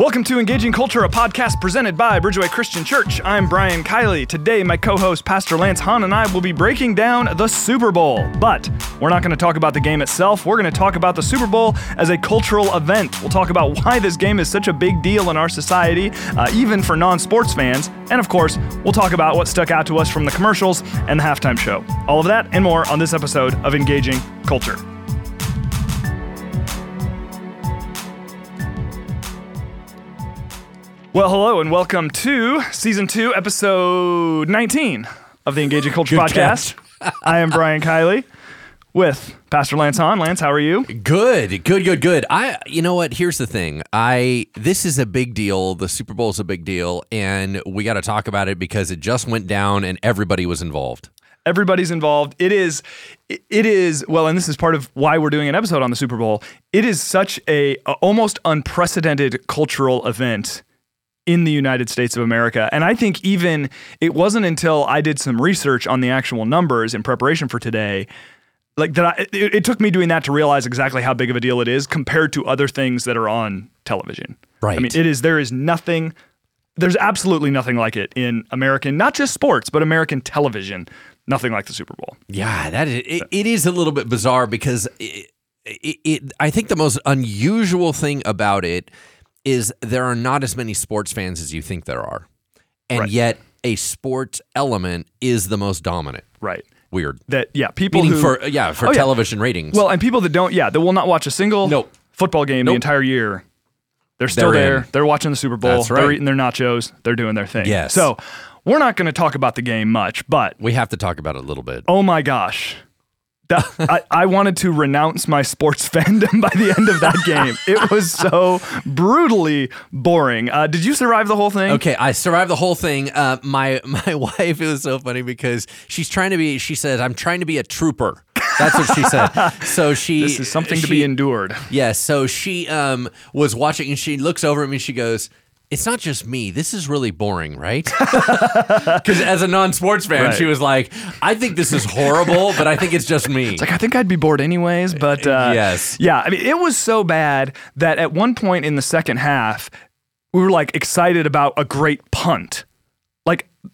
Welcome to Engaging Culture, a podcast presented by Bridgeway Christian Church. I'm Brian Kiley. Today, my co host, Pastor Lance Hahn, and I will be breaking down the Super Bowl. But we're not going to talk about the game itself. We're going to talk about the Super Bowl as a cultural event. We'll talk about why this game is such a big deal in our society, uh, even for non sports fans. And of course, we'll talk about what stuck out to us from the commercials and the halftime show. All of that and more on this episode of Engaging Culture. Well, hello and welcome to season two, episode 19 of the Engaging Culture Good podcast. I am Brian Kiley with Pastor Lance Hahn. Lance, how are you? Good, good, good, good. I, you know what? Here's the thing. I this is a big deal. The Super Bowl is a big deal, and we got to talk about it because it just went down and everybody was involved. Everybody's involved. It is, it is well, and this is part of why we're doing an episode on the Super Bowl. It is such a, a almost unprecedented cultural event in the United States of America. And I think even it wasn't until I did some research on the actual numbers in preparation for today like that I, it, it took me doing that to realize exactly how big of a deal it is compared to other things that are on television. Right. I mean, it is there is nothing there's absolutely nothing like it in American not just sports, but American television. Nothing like the Super Bowl. Yeah, that is, it, it is a little bit bizarre because it, it, it, I think the most unusual thing about it is there are not as many sports fans as you think there are, and Right. yet a sports element is the most dominant. Right. Weird. That yeah, people Meaning who for uh, yeah for Oh, yeah. television ratings. Well, and people that don't, yeah, that will not watch a single Nope. football game the entire year. They're still They're there. in. They're watching the Super Bowl. That's They're eating their nachos. They're doing their thing. Yes. So we're not going to talk about the game much, but we have to talk about it a little bit. oh my gosh. That, I, I wanted to renounce my sports fandom by the end of that game. It was so brutally boring. Uh, did you survive the whole thing? Okay, I survived the whole thing. Uh, my my wife, it was so funny because she's trying to be. She says, "I'm trying to be a trooper." That's what she said. So she. This is something to be endured. Yes. so she um was watching and she looks over at me. and She goes. It's not just me. This is really boring, right? Because as a non-sports fan, Right. she was like, "I think this is horrible, but I think it's just me." Like I think I'd be bored anyways, but uh, Yes. yeah. I mean, it was so bad that at one point in the second half, we were like excited about a great punt.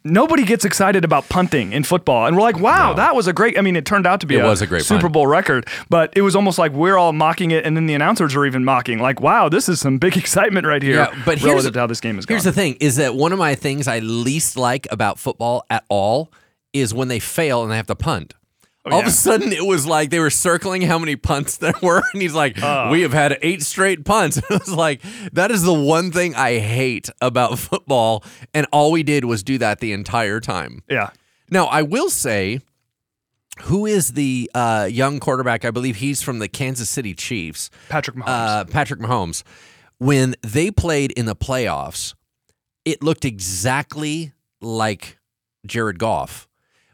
Nobody gets excited about punting in football, and we're like, "Wow, that was a great." I mean, it turned out to be It was a great Super punt. Bowl record, but it was almost like we're all mocking it, and then the announcers are even mocking. Like, "Wow, this is some big excitement right here." Yeah, but here's, relative to how this game is going. Here's the thing: is that one of my things I least like about football at all is when they fail and they have to punt. All of a sudden, it was like they were circling how many punts there were, and he's like, "We have had eight straight punts." it was like that is the one thing I hate about football, and all we did was do that the entire time. yeah. Now, I will say, who is the uh, young quarterback? I believe he's from the Kansas City Chiefs Patrick Mahomes. uh, Patrick Mahomes, when they played in the playoffs, it looked exactly like Jared Goff,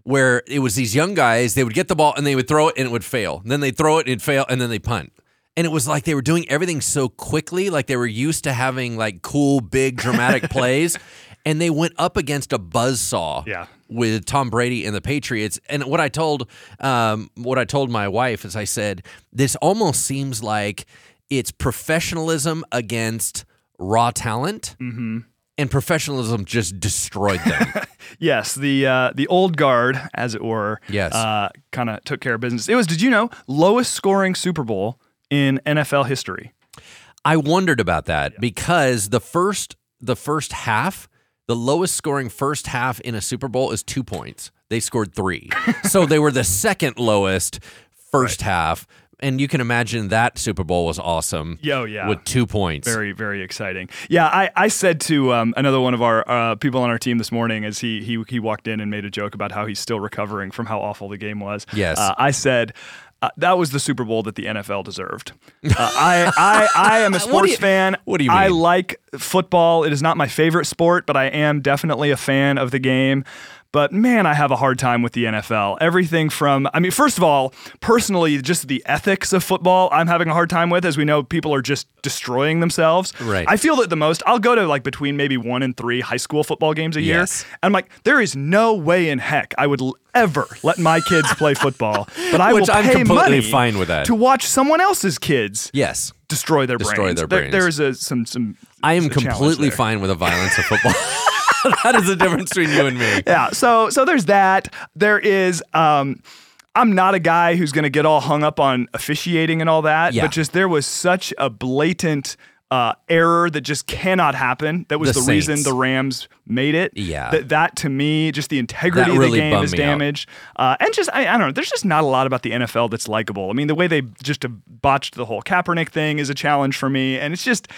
where it was these young guys, they would get the ball and they would throw it and it would fail. And Then they'd throw it and it'd fail and then they punt. And it was like they were doing everything so quickly, like they were used to having like cool, big, dramatic plays. And they went up against a buzzsaw Yeah. with Tom Brady and the Patriots. And what I told um, what I told my wife is I said, this almost seems like it's professionalism against raw talent. Mm-hmm. And professionalism just destroyed them. Yes, the uh, the old guard, as it were, Yes. uh, kind of took care of business. It was, did you know, lowest scoring Super Bowl in NFL history. I wondered about that because the first the first half, the lowest scoring first half in a Super Bowl is two points. They scored three, so they were the second lowest first half. And you can imagine that Super Bowl was awesome. Yo, yeah. with two points. Very, very exciting. Yeah, I, I said to um, another one of our uh, people on our team this morning as he, he he walked in and made a joke about how he's still recovering from how awful the game was. Yes. uh, I said. Uh, that was the Super Bowl that the NFL deserved. Uh, I, I, I am a What sports you- fan. what do you mean? I like football. It is not my favorite sport, but I am definitely a fan of the game. But man, I have a hard time with the NFL. Everything from, I mean, first of all, personally, just the ethics of football, I'm having a hard time with. As we know, people are just destroying themselves. Right. I feel that the most, I'll go to like between maybe one and three high school football games a year. Yes. And I'm like, there is no way in heck I would l- ever let my kids play football. But I Which will I'm pay completely money fine with that. to watch someone else's kids Yes. destroy their Destroy brains. their There- brains. there is a, some some I am completely there. fine with the violence of football. that is the difference between you and me. yeah so so there's that there is um i'm not a guy who's going to get all hung up on officiating and all that Yeah. but just there was such a blatant uh, error that just cannot happen. That was The the, reason the Rams made it. Yeah. That, that to me, just the integrity That of really the game is damaged. Uh, and just, I, I don't know, there's just not a lot about the NFL that's likable. I mean, the way they just botched the whole Kaepernick thing is a challenge for me. And it's just,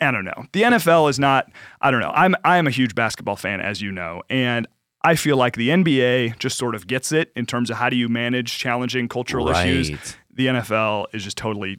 I don't know. The NFL is not, I don't know. I'm, I am a huge basketball fan, as you know. And I feel like the NBA just sort of gets it in terms of how do you manage challenging cultural issues. The NFL is just totally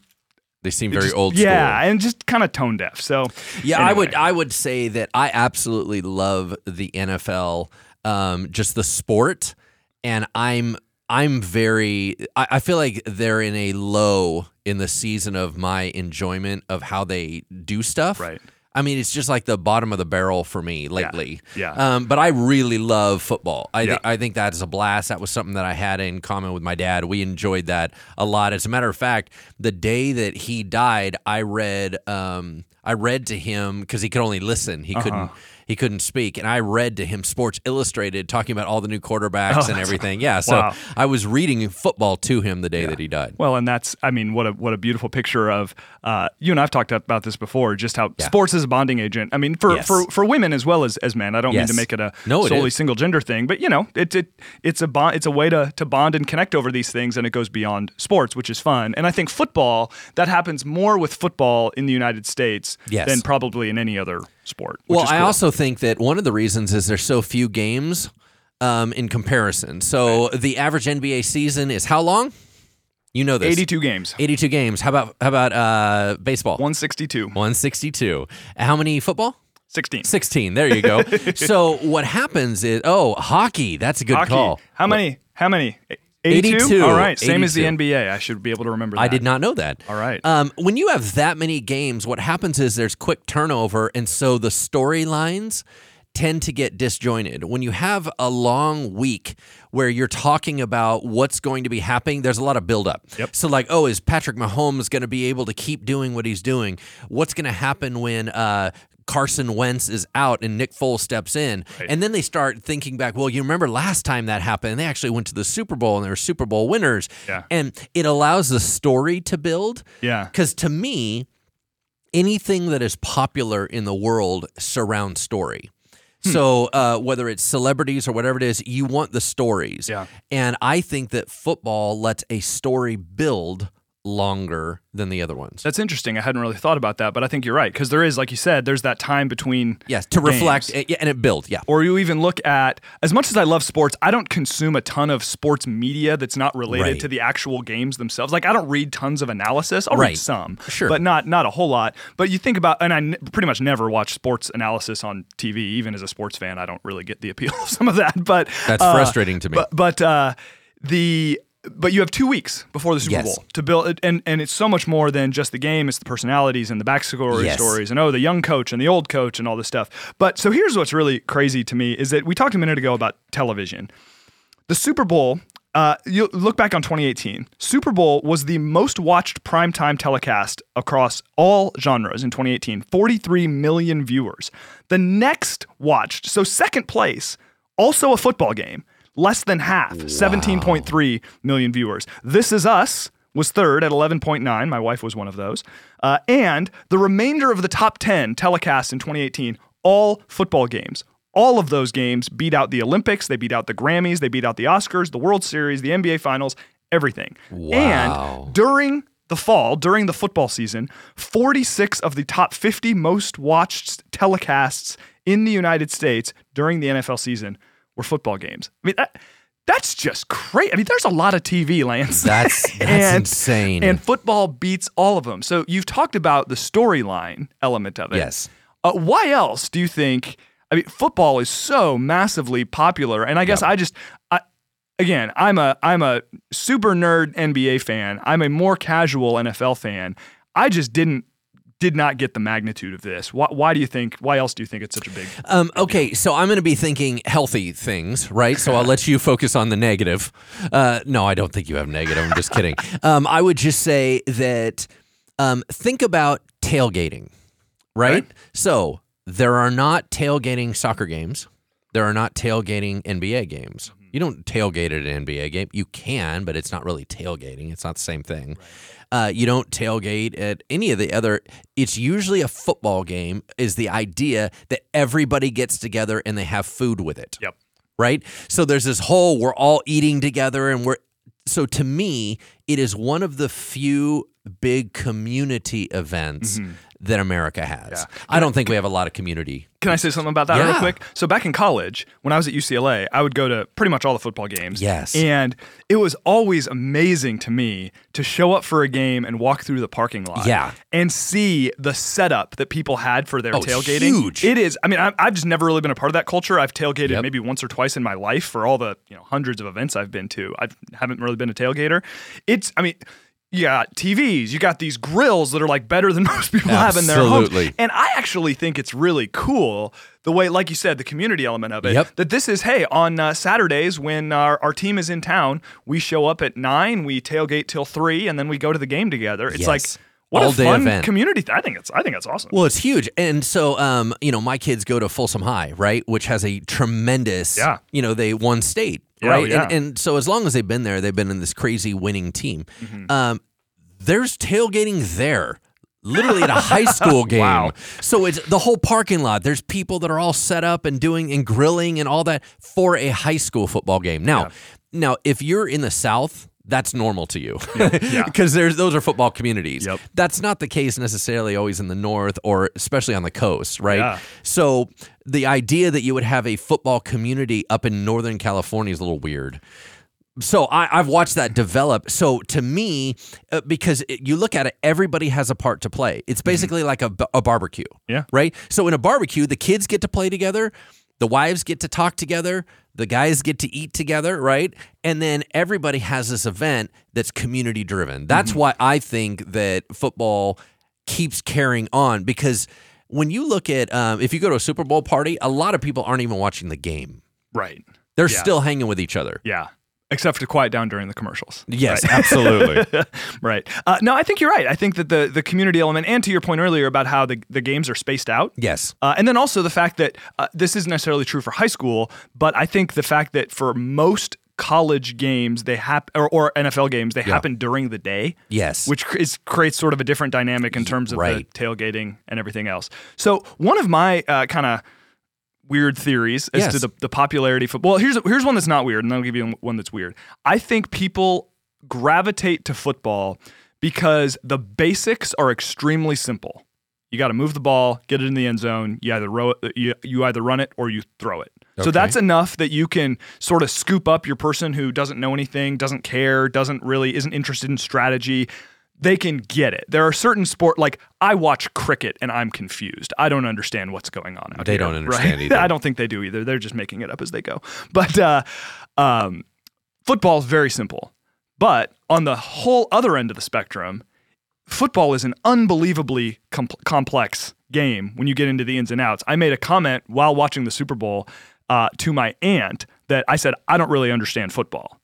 They seem very just- old school. Yeah, and just kind of tone deaf. So Yeah, I would I would say that I absolutely love the NFL, um, just the sport, and I'm I'm very I, I feel like they're in a low in the season of my enjoyment of how they do stuff. Right. I mean, it's just like the bottom of the barrel for me lately. Yeah. Um, but I really love football. I, Yeah. thi- I think that's a blast. That was something that I had in common with my dad. We enjoyed that a lot. As a matter of fact, the day that he died, I read um, I read to him because he could only listen. He couldn't Uh-huh. He couldn't speak, and I read to him Sports Illustrated talking about all the new quarterbacks and Oh, that's- everything. Yeah. So Wow. I was reading football to him the day that he died. Well, and that's, I mean, what a what a beautiful picture of uh, you and I've talked about this before. Just how Yeah. sports is a bonding agent. I mean, for, Yes. for for women as well as as men. I don't mean to make it a No, it solely is. single gender thing, but you know, it, it it's a bond. It's a way to to bond and connect over these things, and it goes beyond sports, which is fun. And I think football that happens more with football in the United States Yes. than probably in any other sport. Well, I cool. also think that one of the reasons is there's so few games um, in comparison. So the average NBA season is how long? You know this. 82 games, 82 games. How about how about uh, baseball? 162, 162. How many football? 16. 16. There you go. so what happens is oh, hockey. That's a good Hockey. call. How many? How many? 82. All right, same as the NBA. I should be able to remember that. I did not know that. All right. Um, when you have that many games, what happens is there's quick turnover, and so the storylines tend to get disjointed. When you have a long week where you're talking about what's going to be happening, there's a lot of buildup. Yep. So, like, oh, is Patrick Mahomes going to be able to keep doing what he's doing? What's going to happen when uh, Carson Wentz is out and Nick Foles steps in? Right. And then they start thinking back, well, you remember last time that happened, they actually went to the Super Bowl and they were Super Bowl winners. Yeah. And it allows the story to build. Yeah. Because to me, anything that is popular in the world surrounds story. Hmm. So uh, whether it's celebrities or whatever it is, you want the stories. Yeah. And I think that football lets a story build longer than the other ones. That's interesting. I hadn't really thought about that, but I think you're right because there is, like you said, there's that time between Yes, to reflect games. yeah, and it builds. Yeah. Or you even look at as much as I love sports, I don't consume a ton of sports media that's not related Right. to the actual games themselves. Like I don't read tons of analysis. I'll Right. read some, Sure. but not not a whole lot. But you think about, and I n- pretty much never watch sports analysis on TV. Even as a sports fan, I don't really get the appeal of some of that. But That's uh, frustrating to me. But but uh, the but you have two weeks before the Super Yes. Bowl to build, and and it's so much more than just the game. It's the personalities and the backstory Yes. stories, and oh, the young coach and the old coach and all this stuff. But so here's what's really crazy to me is that we talked a minute ago about television. The Super Bowl. Uh, you look back on 2018. Super Bowl was the most watched primetime telecast across all genres in 2018. 43 million viewers. The next watched, so second place, also a football game, less than half, 17.3 million viewers. This Is Us was third at 11.9. My wife was one of those. Uh, and the remainder of the top 10 telecasts in 2018, all football games. All of those games beat out the Olympics, they beat out the Grammys, they beat out the Oscars, the World Series, the NBA Finals, everything. Wow. And during the fall, during the football season, 46 of the top 50 most watched telecasts in the United States during the NFL season were football games. I mean, that, that's just crazy. I mean, there's a lot of TV, Lance. That's that's And- insane. And football beats all of them. So you've talked about the storyline element of it. Yes. Uh, why else do you think? I mean, football is so massively popular, and I guess I just, I, again, I'm a I'm a super nerd NBA fan. I'm a more casual NFL fan. I just didn't did not get the magnitude of this. Why, why do you think? Why else do you think it's such a big? Um, okay, so I'm going to be thinking healthy things, right? So I'll let you focus on the negative. Uh, no, I don't think you have negative. I'm just kidding. Um, I would just say that um, think about tailgating. right? Right. So there are not tailgating soccer games. There are not tailgating NBA games. You don't tailgate at an NBA game. You can, but it's not really tailgating. It's not the same thing. Uh, you don't tailgate at any of the other. It's usually a football game. Is the idea that everybody gets together and they have food with it Yep. right? So there's this whole we're all eating together and we're so to me it is one of the few big community events that America has. Yeah. I don't think we have a lot of community. Can I say something about that real quick? So back in college, when I was at UCLA, I would go to pretty much all the football games. Yes. And it was always amazing to me to show up for a game and walk through the parking lot. Yeah. And see the setup that people had for their Oh, tailgating. huge. It is. I mean, I, I've just never really been a part of that culture. I've tailgated Yep. maybe once or twice in my life for all the you know hundreds of events I've been to. I haven't really been a tailgater. It's. I mean. You got TVs, you got these grills that are like better than most people have in their homes. Absolutely. And I actually think it's really cool the way, like you said, the community element of it. Yep. That this is, hey, on uh, Saturdays when our, our team is in town, we show up at nine, we tailgate till three, and then we go to the game together. It's Yes. like what All a fun event. community. Th- I think it's I think it's awesome. Well, it's huge. And so um, you know, my kids go to Folsom High, right, which has a tremendous Yeah. you know, they won state, right? yeah. And, and so as long as they've been there, they've been in this crazy winning team. Mm-hmm. Um, there's tailgating there. Literally at a high school game. Wow. So it's the whole parking lot. There's people that are all set up and doing and grilling and all that for a high school football game. Now, now if you're in the South, that's normal to you. Yeah. Because there's those are football communities. Yep. That's not the case necessarily always in the north or especially on the coast, right? Yeah. So the idea that you would have a football community up in Northern California is a little weird. So I, I've watched that develop. So to me, uh, because it, you look at it, everybody has a part to play. It's basically like a barbecue. Mm-hmm. Yeah. Right. So in a barbecue, the kids get to play together, the wives get to talk together, the guys get to eat together, right? And then everybody has this event that's community driven. That's why I think that football keeps carrying on because when you look at um, if you go to a Super Bowl party, a lot of people aren't even watching the game. right. They're Yeah. still hanging with each other. Yeah. Except to quiet down during the commercials. Yes, Right. absolutely. right. Uh, no, I think you're right. I think that the the community element, and to your point earlier about how the, the games are spaced out. yes. Uh, and then also the fact that uh, this isn't necessarily true for high school, but I think the fact that for most college games they happen or, or NFL games they happen during the day. Yes. Which is, creates sort of a different dynamic in terms of right. the tailgating and everything else. So one of my uh, kind of weird theories as Yes. to the, the popularity of football. Well, here's here's one that's not weird, and I'll give you one that's weird. I think people gravitate to football because the basics are extremely simple. You got to move the ball, get it in the end zone. You either row it, you, you either run it or you throw it. So that's enough that you can sort of scoop up your person who doesn't know anything, doesn't care, doesn't really isn't interested in strategy. They can get it. There are certain sport like I watch cricket and I'm confused. I don't understand what's going on out They here, don't understand right? either. I don't think they do either. They're just making it up as they go. But uh, um, football is very simple. But on the whole other end of the spectrum, football is an unbelievably com- complex game when you get into the ins and outs. I made a comment while watching the Super Bowl uh, to my aunt that I said I don't really understand football.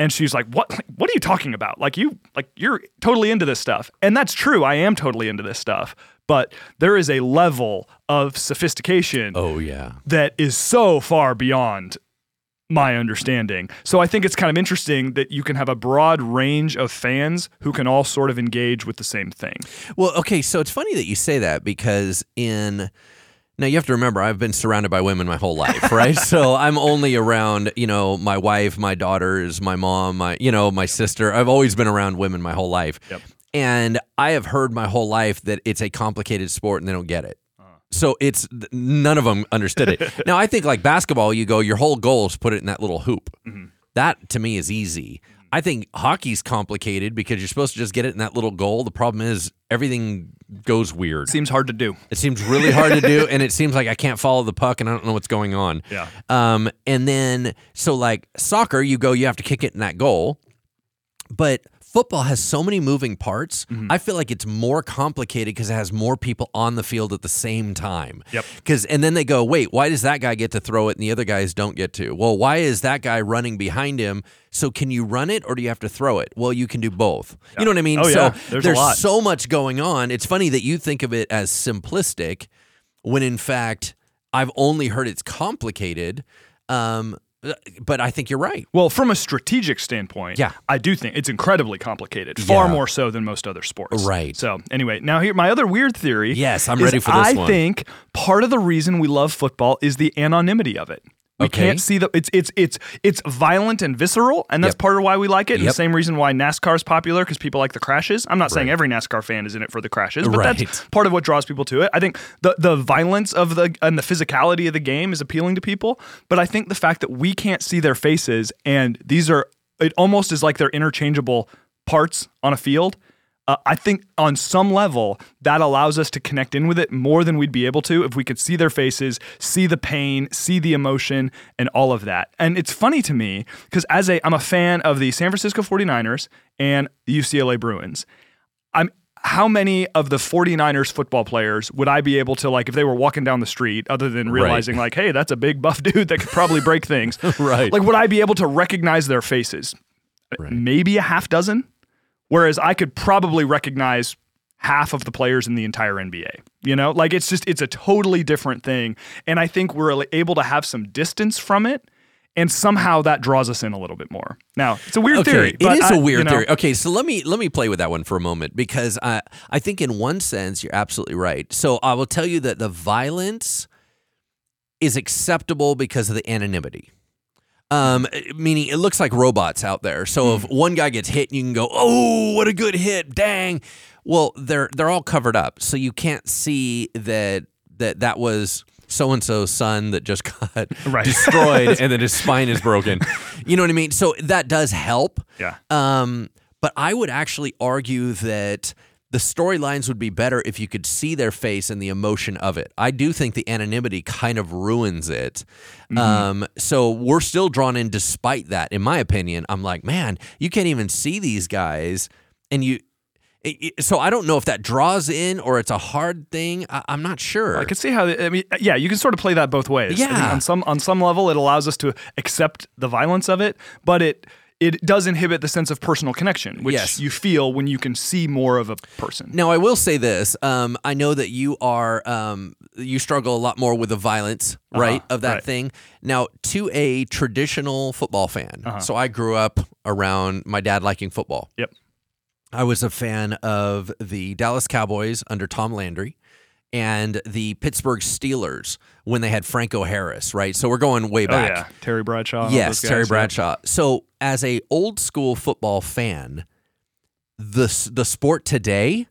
And she's like, "What? What are you talking about? Like you, like you're totally into this stuff." And that's true. I am totally into this stuff. But there is a level of sophistication Oh yeah. that is so far beyond my understanding. So I think it's kind of interesting that you can have a broad range of fans who can all sort of engage with the same thing. Well, okay, so it's funny that you say that because in now you have to remember I've been surrounded by women my whole life, right? so I'm only around, you know, my wife, my daughters, my mom, my you know, my sister. I've always been around women my whole life. Yep. And I have heard my whole life that it's a complicated sport and they don't get it. Uh. So it's none of them understood it. now I think like basketball, you go your whole goal is put it in that little hoop. Mm-hmm. That to me is easy. Mm. I think hockey's complicated because you're supposed to just get it in that little goal. The problem is everything goes weird. Seems hard to do. It seems really hard to do, and it seems like I can't follow the puck and I don't know what's going on. Yeah. Um, and then so like soccer, you go, you have to kick it in that goal. But football has so many moving parts. Mm-hmm. I feel like it's more complicated because it has more people on the field at the same time. Yep. Because and then they go, wait, why does that guy get to throw it and the other guys don't get to? Well, why is that guy running behind him? So can you run it or do you have to throw it? Well, you can do both. You know what I mean? Oh, so yeah. There's a lot. so much going on. It's funny that you think of it as simplistic when in fact I've only heard it's complicated. Um, but I think you're right. Well, from a strategic standpoint, Yeah. I do think it's incredibly complicated, far Yeah. more so than most other sports. Right. So, anyway, now here my other weird theory. Yes, I'm is ready for this I one. think part of the reason we love football is the anonymity of it. We Okay. can't see the it's it's it's it's violent and visceral, and that's Yep. part of why we like it. And Yep. the same reason why NASCAR is popular because people like the crashes. I'm not saying every NASCAR fan is in it for the crashes, but Right. that's part of what draws people to it. I think the the violence of the and the physicality of the game is appealing to people, but I think the fact that we can't see their faces and these are it almost is like they're interchangeable parts on a field. Uh, I think on some level that allows us to connect in with it more than we'd be able to if we could see their faces, see the pain, see the emotion, and all of that. And it's funny to me because as a I'm a fan of the San Francisco 49ers and UCLA Bruins. I'm how many of the 49ers football players would I be able to like if they were walking down the street other than realizing like hey that's a big buff dude that could probably break things Right. like would I be able to recognize their faces Right. maybe a half dozen whereas I could probably recognize half of the players in the entire NBA you know like it's just it's a totally different thing and I think we're able to have some distance from it and somehow that draws us in a little bit more now it's a weird okay, theory it is I- a you weird know, theory. Okay, so let me let me play with that one for a moment because I I think in one sense you're absolutely right. So I will tell you that the violence is acceptable because of the anonymity. Um, meaning it looks like robots out there. So if one guy gets hit, you can go, "Oh, what a good hit! Dang!" Well, they're they're all covered up, so you can't see that that that was so and so's son that just got Right. destroyed and then his spine is broken. You know what I mean? So that does help. Yeah. Um, but I would actually argue that the storylines would be better if you could see their face and the emotion of it. I do think the anonymity kind of ruins it. Um, so we're still drawn in despite that. In my opinion, I'm like, man, you can't even see these guys, and you. it- it- so I don't know if that draws in or it's a hard thing. I, I'm not sure. I can see how. I mean, yeah, you can sort of play that both ways. I think Yeah. on some on some level, it allows us to accept the violence of it, but it it does inhibit the sense of personal connection, which Yes. you feel when you can see more of a person. Now, I will say this. Um, I know that you are um, you struggle a lot more with the violence, right, of that Uh-huh. right. thing. Now, to a traditional football fan, Uh-huh. so I grew up around my dad liking football. Yep. I was a fan of the Dallas Cowboys under Tom Landry and the Pittsburgh Steelers when they had Franco Harris, right? So we're going way Oh back. yeah, Terry Bradshaw. Yes, those Terry guys, yeah. Bradshaw. So, as a old school football fan, the the sport today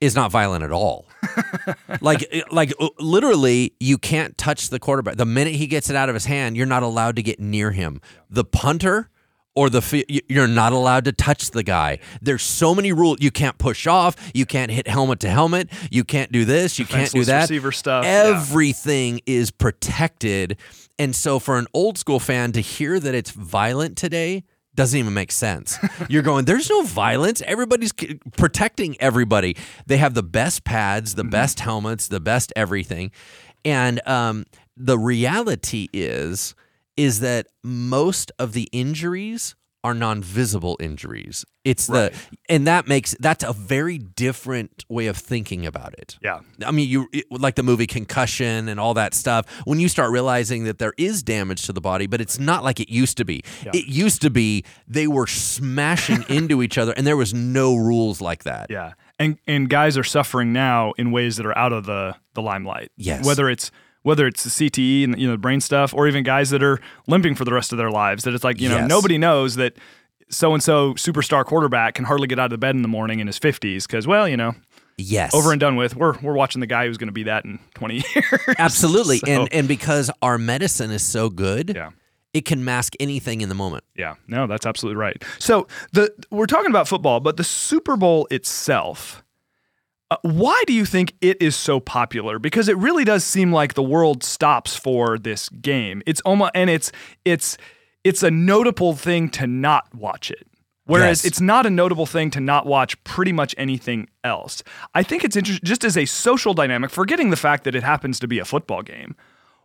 is not violent at all. like like uh, literally you can't touch the quarterback. The minute he gets it out of his hand, you're not allowed to get near him. The punter or the you're not allowed to touch the guy. There's so many rules. You can't push off. You can't hit helmet to helmet. You can't do this. You can't do that. receiver stuff, yeah. Everything is protected. And so for an old school fan to hear that it's violent today doesn't even make sense. You're going, there's no violence. Everybody's protecting everybody. They have the best pads, Mm-hmm. the best helmets, the best everything. And um, the reality is, is that most of the injuries are non-visible injuries. It's the and that makes that's a very different way of thinking about it. Yeah. I mean, you it, like the movie Concussion and all that stuff. When you start realizing that there is damage to the body, but it's not like it used to be. It used to be they were smashing into each other, and there was no rules like that. Yeah. And and guys are suffering now in ways that are out of the the limelight. Yes. Whether it's whether it's the CTE and you know the brain stuff, or even guys that are limping for the rest of their lives. That it's like you know Yes. nobody knows that so and so superstar quarterback can hardly get out of the bed in the morning in his fifties because well you know Yes, over and done with. We're we're watching the guy who's going to be that in twenty years. absolutely, So, and and because our medicine is so good, yeah. it can mask anything in the moment. Yeah, no, that's absolutely right. So the we're talking about football, but the Super Bowl itself. Uh, why do you think it is so popular? Because it really does seem like the world stops for this game. It's almost and it's it's it's a notable thing to not watch it. Whereas Yes. it's not a notable thing to not watch pretty much anything else. I think it's interesting just as a social dynamic, forgetting the fact that it happens to be a football game.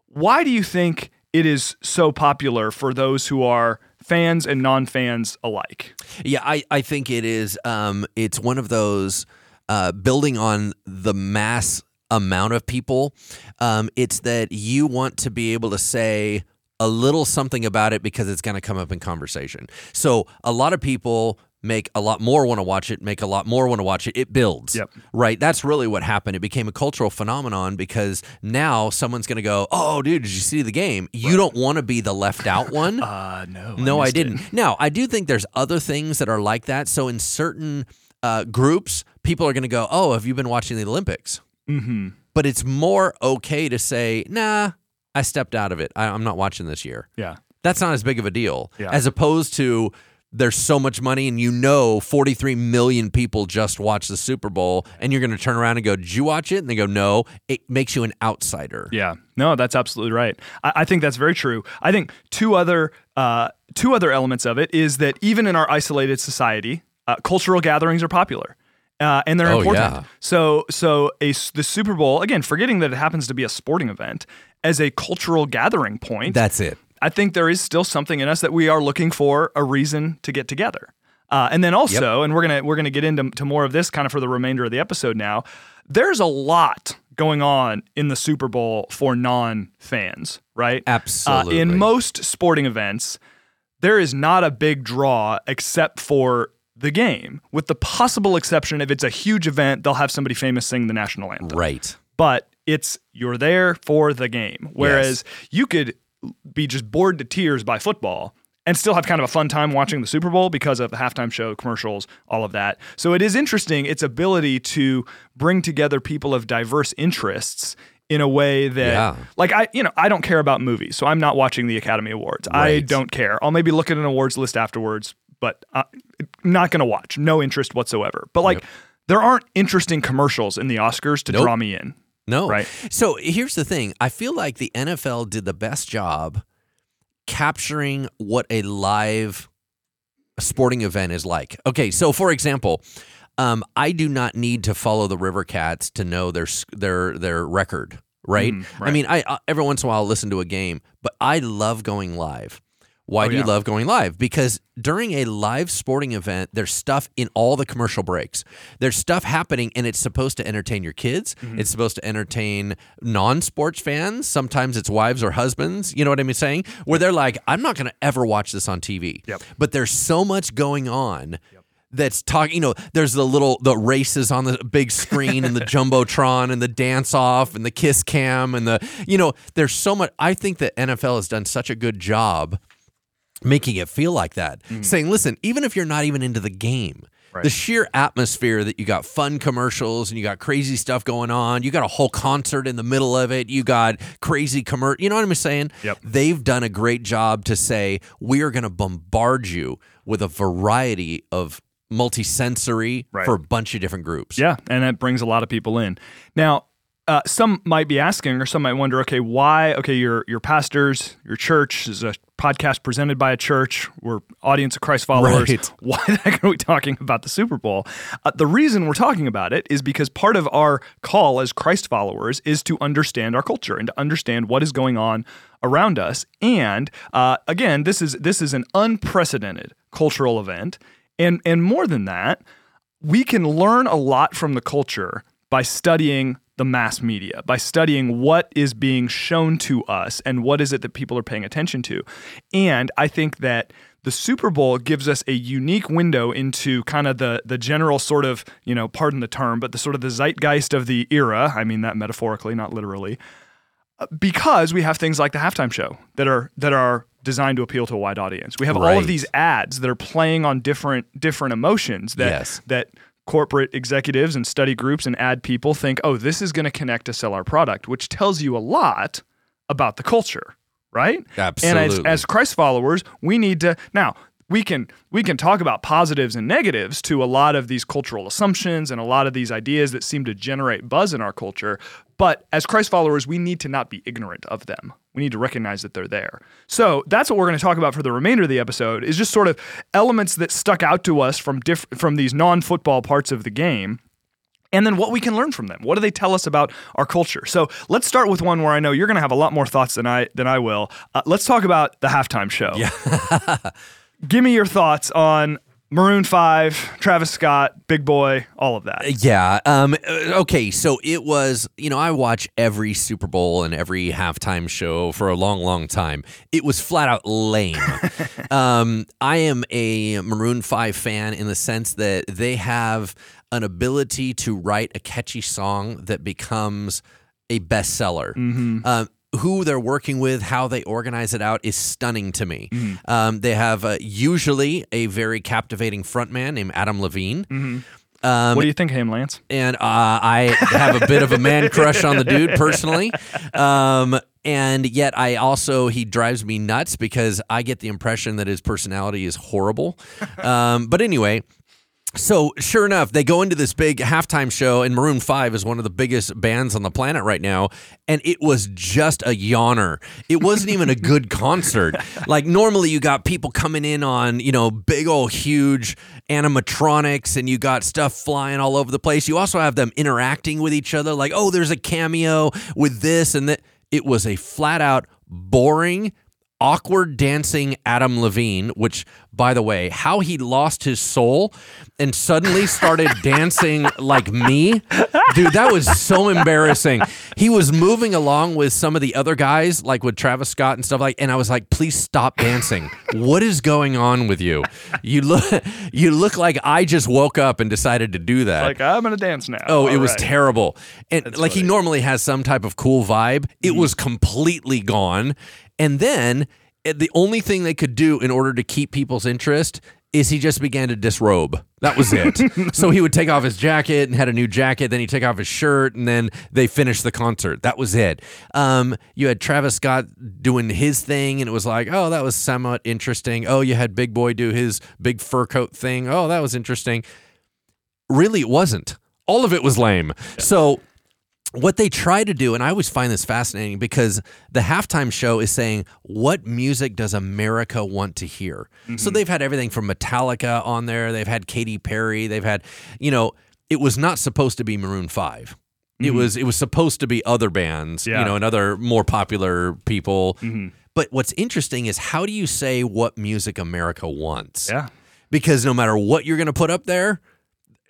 Why do you think it is so popular for those who are fans and non-fans alike? Yeah, I, I think it is. Um, it's one of those uh, building on the mass amount of people. Um, it's that you want to be able to say a little something about it because it's going to come up in conversation. So a lot of people make a lot more want to watch it, make a lot more want to watch it. It builds. Yep. Right. That's really what happened. It became a cultural phenomenon because now someone's going to go, Oh, dude, did you see the game? You don't want to be the left out one. Uh no. No, I, it. didn't. Now, I do think there's other things that are like that. So in certain uh, groups, people are going to go, "Oh, have you been watching the Olympics?" Mhm. But it's more okay to say, "Nah, I stepped out of it. I, I'm not watching this year." Yeah. That's not as big of a deal Yeah. as opposed to there's so much money and you know 43 million people just watched the Super Bowl and you're going to turn around and go, "Did you watch it?" And they go, "No." It makes you an outsider. Yeah, no, that's absolutely right. I, I think that's very true. I think two other uh, two other elements of it is that even in our isolated society, uh, cultural gatherings are popular. Uh, and they're Oh, important. yeah. So, so a the Super Bowl again, forgetting that it happens to be a sporting event, as a cultural gathering point, That's it. I think there is still something in us that we are looking for a reason to get together. Uh, and then also, and we're gonna we're gonna get into to more of this kind of for the remainder of the episode now. There's a lot going on in the Super Bowl for non-fans, right? Absolutely. Uh, in most sporting events, there is not a big draw except for the game, with the possible exception if it's a huge event, they'll have somebody famous sing the national anthem Right. but it's you're there for the game. Whereas you could be just bored to tears by football and still have kind of a fun time watching the Super Bowl because of the halftime show, commercials, all of that. So it is interesting its ability to bring together people of diverse interests in a way that Yeah. like I you know I don't care about movies so I'm not watching the Academy Awards I don't care I'll maybe look at an awards list afterwards but uh, not going to watch no interest whatsoever but like there aren't interesting commercials in the Oscars to Nope. draw me in No. Right. So here's the thing I feel like the NFL did the best job capturing what a live sporting event is like. Okay. So, for example, um, I do not need to follow the River Cats to know their their their record, right? Mm, I mean, I, I every once in a while I'll listen to a game, but I love going live. Why Oh, do you yeah. love going live? Because during a live sporting event, there's stuff in all the commercial breaks. There's stuff happening, and it's supposed to entertain your kids. Mm-hmm. It's supposed to entertain non-sports fans. Sometimes it's wives or husbands. You know what I'm saying? Where they're like, "I'm not going to ever watch this on TV." Yep. But there's so much going on. That's talking, you know. There's the little the races on the big screen and the jumbotron and the dance off and the kiss cam and the, you know, there's so much. I think that NFL has done such a good job making it feel like that. Saying, listen, even if you're not even into the game, Right. the sheer atmosphere that you got fun commercials and you got crazy stuff going on, you got a whole concert in the middle of it, you got crazy commercial. You know what I'm saying? Yep. They've done a great job to say we are going to bombard you with a variety of multisensory Right. for a bunch of different groups. Yeah, and that brings a lot of people in. Now, uh, some might be asking, or some might wonder, okay, why? Okay, your your pastors, your church is a podcast presented by a church. We're audience of Christ followers. Right. Why the heck are we talking about the Super Bowl? Uh, the reason we're talking about it is because part of our call as Christ followers is to understand our culture and to understand what is going on around us. And uh, again, this is this is an unprecedented cultural event, and and more than that, we can learn a lot from the culture by studying the mass media, by studying what is being shown to us and what is it that people are paying attention to. And I think that the Super Bowl gives us a unique window into kind of the the general sort of, you know, pardon the term, but the sort of the zeitgeist of the era. I mean that metaphorically, not literally. Uh, Because we have things like the halftime show that are that are designed to appeal to a wide audience. We have all of these ads that are playing on different different emotions that Yes. that corporate executives and study groups and ad people think, oh, this is going to connect to sell our product, which tells you a lot about the culture, right? Absolutely. And as, as Christ followers, we need to now. We can we can talk about positives and negatives to a lot of these cultural assumptions and a lot of these ideas that seem to generate buzz in our culture. But as Christ followers, we need to not be ignorant of them. We need to recognize that they're there. So that's what we're going to talk about for the remainder of the episode is just sort of elements that stuck out to us from diff- from these non-football parts of the game and then what we can learn from them. What do they tell us about our culture? So let's start with one where I know you're going to have a lot more thoughts than I than I will. Uh, let's talk about the halftime show. Yeah. Give me your thoughts on Maroon Five, Travis Scott, Big Boi, all of that. Yeah. Um, okay. So it was, you know, I watch every Super Bowl and every halftime show for a long, long time. It was flat out lame. um, I am a Maroon 5 fan in the sense that they have an ability to write a catchy song that becomes a bestseller. Um, who they're working with, how they organize it out is stunning to me. Um, they have uh, usually a very captivating frontman named Adam Levine. Um, what do you think, Ham Lance? and uh, I have a bit of a man crush on the dude personally. Um, and yet, I also he drives me nuts because I get the impression that his personality is horrible. Um, but anyway. So sure enough, they go into this big halftime show, and Maroon Five is one of the biggest bands on the planet right now, and it was just a yawner. It wasn't even a good concert. Like normally, you got people coming in on you know big old huge animatronics, and you got stuff flying all over the place. You also have them interacting with each other, like oh, there's a cameo with this and that. It was a flat out boring awkward dancing Adam Levine, which, by the way, how he lost his soul and suddenly started dancing like me, dude, that was so embarrassing. He was moving along with some of the other guys, like with Travis Scott and stuff like, and I was like, please stop dancing. What is going on with you? You look, you look like I just woke up and decided to do that. Like I'm gonna dance now. Oh, it was right. terrible. And like he normally has some type of cool vibe. It Mm-hmm. was completely gone. And then the only thing they could do in order to keep people's interest is he just began to disrobe. That was it. so he would take off his jacket and had a new jacket. Then he'd take off his shirt, and then they finished the concert. That was it. Um, you had Travis Scott doing his thing, and it was like, oh, that was somewhat interesting. Oh, you had Big Boi do his big fur coat thing. Oh, that was interesting really it wasn't. All of it was lame. So what they try to do, and I always find this fascinating because the halftime show is saying, what music does America want to hear? So mm-hmm. they've had everything from Metallica on there, they've had Katy Perry, they've had, you know, it was not supposed to be Maroon 5. It mm-hmm. was it was supposed to be other bands, Yeah. you know, and other more popular people. Mm-hmm. But what's interesting is how do you say what music America wants? Yeah. because no matter what you're going to put up there,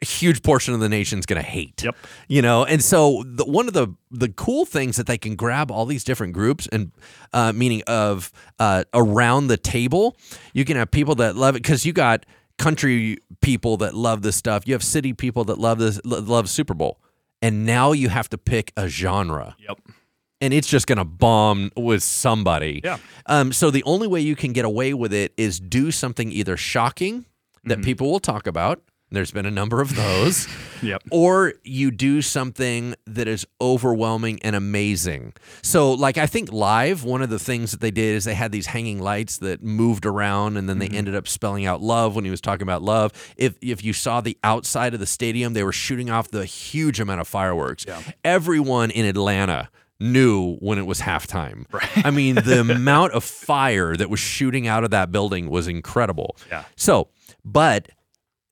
a huge portion of the nation's going to hate. Yep. You know, and so the, one of the the cool things that they can grab all these different groups and uh, meaning of uh, around the table, you can have people that love it because you got country people that love this stuff. You have city people that love this love Super Bowl, and now you have to pick a genre Yep. and it's just going to bomb with somebody. Yeah. Um, so the only way you can get away with it is do something either shocking that people will talk about. There's been a number of those. Yep. Or you do something that is overwhelming and amazing. So, like, I think live, one of the things that they did is they had these hanging lights that moved around and then they mm-hmm. ended up spelling out love when he was talking about love. If, if you saw the outside of the stadium, they were shooting off the huge amount of fireworks. Everyone in Atlanta knew when it was halftime. I mean, the amount of fire that was shooting out of that building was incredible. Yeah. So, but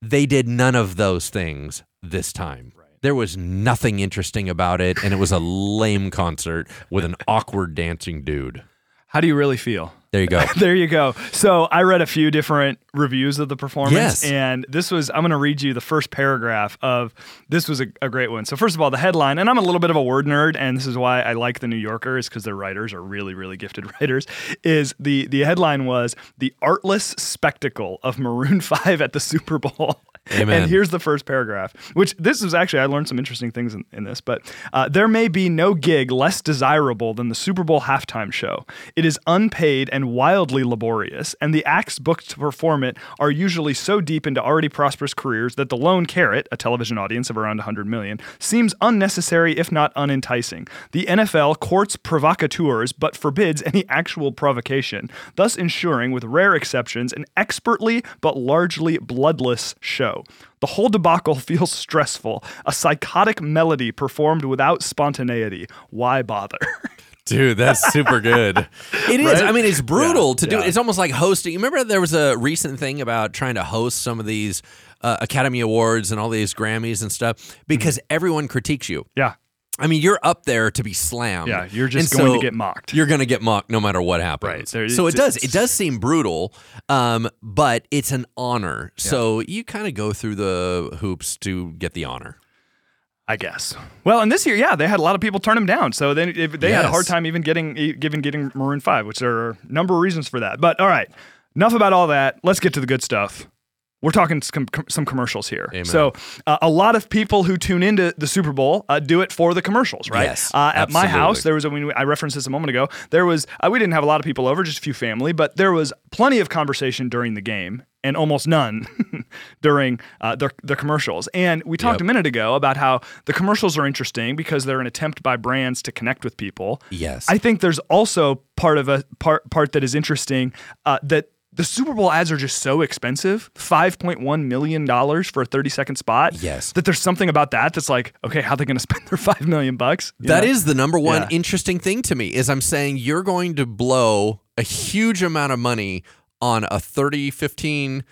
they did none of those things this time. There was nothing interesting about it, and it was a lame concert with an awkward dancing dude. How do you really feel? There you go. There you go. So I read a few different reviews of the performance, Yes. and this was I'm going to read you the first paragraph of this was a, a great one. So first of all, the headline, and I'm a little bit of a word nerd, and this is why I like the New Yorker is because their writers are really really gifted writers. Is the the headline was the artless spectacle of Maroon Five at the Super Bowl. Amen. And here's the first paragraph, which this is actually, I learned some interesting things in, in this, but uh, there may be no gig less desirable than the Super Bowl halftime show. It is unpaid and wildly laborious, and the acts booked to perform it are usually so deep into already prosperous careers that the lone carrot, a television audience of around 100 million, seems unnecessary if not unenticing. The NFL courts provocateurs but forbids any actual provocation, thus ensuring, with rare exceptions, an expertly but largely bloodless show. The whole debacle feels stressful, a psychotic melody performed without spontaneity. Why bother? Dude, that's super good. It is. Right? I mean, it's brutal Yeah, to do. yeah. It's almost like hosting. You remember there was a recent thing about trying to host some of these uh, Academy Awards and all these Grammys and stuff because Mm-hmm. everyone critiques you. yeah, I mean, you're up there to be slammed. yeah, you're just And going so to get mocked. You're going to get mocked no matter what happens. Right. There- So it does. It does seem brutal, um, but it's an honor. So you kind of go through the hoops to get the honor. I guess. Well, and this year, yeah, they had a lot of people turn them down. So they they had a hard time even getting even getting Maroon Five, which there are a number of reasons for that. But all right, enough about all that. Let's get to the good stuff. We're talking some, some commercials here. Amen. So uh, a lot of people who tune into the Super Bowl uh, do it for the commercials, right? Yes, uh, at my house, there was a, when I referenced this a moment ago. There was uh, we didn't have a lot of people over, just a few family, but there was plenty of conversation during the game and almost none during uh, the, the commercials. And we talked Yep. a minute ago about how the commercials are interesting because they're an attempt by brands to connect with people. Yes. I think there's also part of a part part that is interesting uh, that the Super Bowl ads are just so expensive, five point one million dollars for a thirty second spot. Yes. that there's something about that that's like, okay, how are they going to spend their five million bucks? That know? is the number one Yeah. interesting thing to me is I'm saying you're going to blow a huge amount of money on a 30, 15,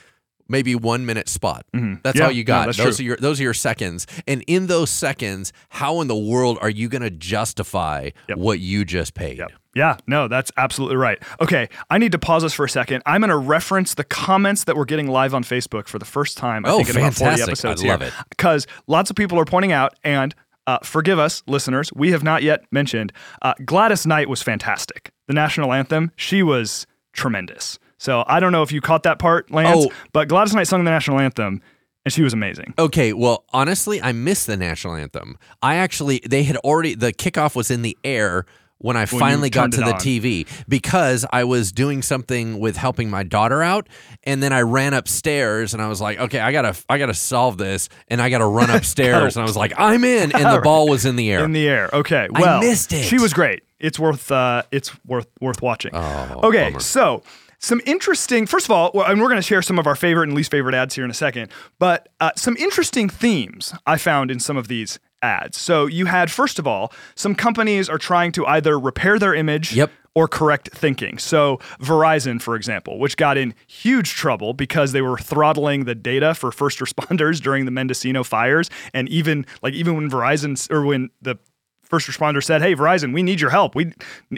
maybe one minute spot. That's Mm-hmm. Yeah, all you got. that's those true. are your those are your seconds. And in those seconds, how in the world are you going to justify Yep. what you just paid? Yep. Yeah, no, that's absolutely right. Okay, I need to pause us for a second. I'm going to reference the comments that we're getting live on Facebook for the first time. I Oh, think in about 40 fantastic. episodes I love here. it. Because lots of people are pointing out, and uh, forgive us, listeners, we have not yet mentioned uh, Gladys Knight was fantastic. The national anthem, she was tremendous. So I don't know if you caught that part, Lance, Oh. but Gladys Knight sung the national anthem, and she was amazing. Okay, well, honestly, I missed the national anthem. I actually they had already the kickoff was in the air when I finally got to the on. TV because I was doing something with helping my daughter out and then I ran upstairs and I was like, "Okay, I got to I got to solve this." And I got to run upstairs and I was like, "I'm in." And the ball was in the air. In the air. Okay. Well, missed it. She was great. It's worth uh, it's worth worth watching. Oh, okay. bummer. So some interesting. First of all, well, and we're going to share some of our favorite and least favorite ads here in a second. But uh, some interesting themes I found in some of these ads. So you had first of all, some companies are trying to either repair their image. Yep. Or correct thinking. So, Verizon, for example, which got in huge trouble because they were throttling the data for first responders during the Mendocino fires. And even like even when Verizon or when the first responder said, "Hey, Verizon, we need your help. We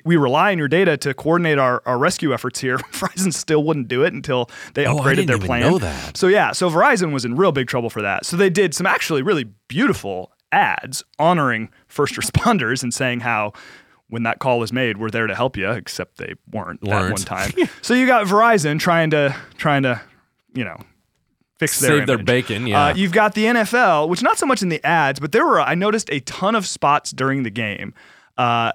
we rely on your data to coordinate our, our rescue efforts here." Verizon still wouldn't do it until they Oh, upgraded their plan. So yeah, so Verizon was in real big trouble for that. So they did some actually really beautiful ads honoring first responders and saying how when that call was made, we're there to help you, except they weren't, that Weren't. one time. so you got Verizon trying to trying to, you know, fix their Save their bacon, yeah. Uh, you've got the NFL, which not so much in the ads, but there were I noticed a ton of spots during the game. Uh,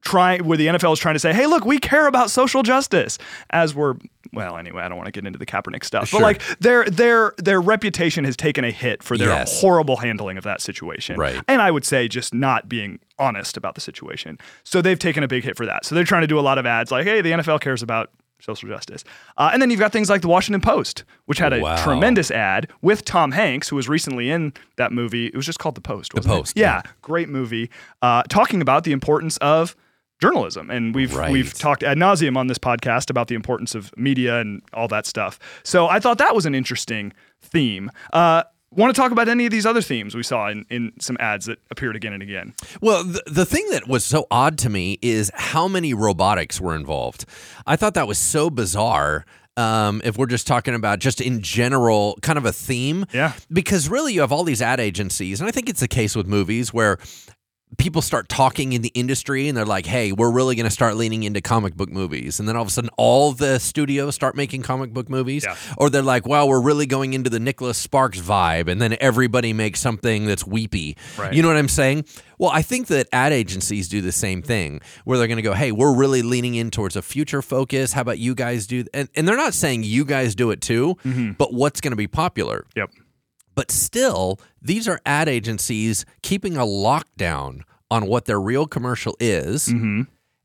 trying where the NFL is trying to say, "Hey, look, we care about social justice." As we're well, anyway, I don't want to get into the Kaepernick stuff, Sure. but like their their their reputation has taken a hit for their Yes. horrible handling of that situation, Right. And I would say just not being honest about the situation. So they've taken a big hit for that. So they're trying to do a lot of ads like, "Hey, the NFL cares about." Social justice. Uh, and then you've got things like the Washington Post, which had a Wow. tremendous ad with Tom Hanks, who was recently in that movie. It was just called The Post. Wasn't it? Post, Yeah, great movie. Uh, talking about the importance of journalism, and we've Right. we've talked ad nauseum on this podcast about the importance of media and all that stuff. So I thought that was an interesting theme. Uh, Want to talk about any of these other themes we saw in, in some ads that appeared again and again? Well, the, the thing that was so odd to me is how many robotics were involved. I thought that was so bizarre. Um, if we're just talking about just in general, kind of a theme. Yeah. Because really, you have all these ad agencies, and I think it's the case with movies where people start talking in the industry and they're like, hey, we're really going to start leaning into comic book movies. And then all of a sudden, all the studios start making comic book movies. Yeah. Or they're like, wow, we're really going into the Nicholas Sparks vibe. And then everybody makes something that's weepy. Right. You know what I'm saying? Well, I think that ad agencies do the same thing where they're going to go, hey, we're really leaning in towards a future focus. How about you guys do? And, and they're not saying you guys do it too, mm-hmm. but what's going to be popular? Yep. But still, these are ad agencies keeping a lockdown on what their real commercial is. Mm-hmm.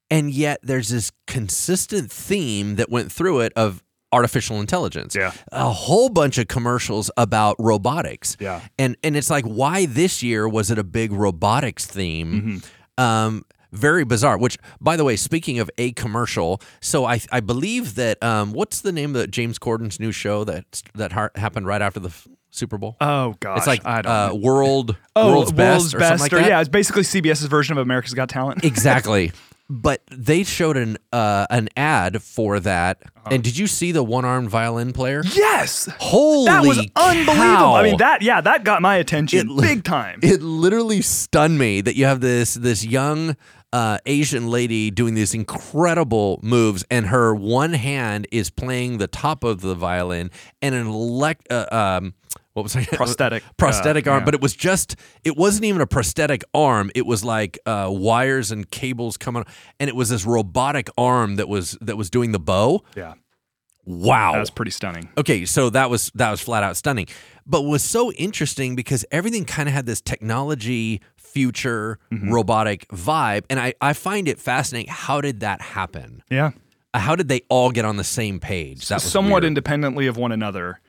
And yet there's this consistent theme that went through it of artificial intelligence. Yeah. A whole bunch of commercials about robotics. Yeah. And and it's like why this year was it a big robotics theme? Mm-hmm. Um very bizarre. Which, by the way, speaking of a commercial, so I I believe that um, what's the name of James Corden's new show that that ha- happened right after the Super Bowl? Oh gosh, It's like I don't uh, know. world Oh, world's best or something like or- that. yeah, it's basically CBS's version of America's Got Talent. exactly. But they showed an uh, an ad for that, Uh-huh. and did you see the one armed violin player? yes, Holy, that was unbelievable. cow. I mean, that yeah, that got my attention It big time. it literally stunned me that you have this this young uh, Asian lady doing these incredible moves, and her one hand is playing the top of the violin, and an elect uh, um, what was I Prosthetic, prosthetic uh, arm, yeah. but it was just it wasn't even a prosthetic arm. It was like uh, wires and cables coming, and it was this robotic arm that was that was doing the bow. yeah, Wow, that was pretty stunning. Okay, so that was that was flat out stunning. But was so interesting because everything kind of had this technology future Mm-hmm. robotic vibe and I I find it fascinating how did that happen? Yeah, How did they all get on the same page? That was somewhat weird. independently of one another.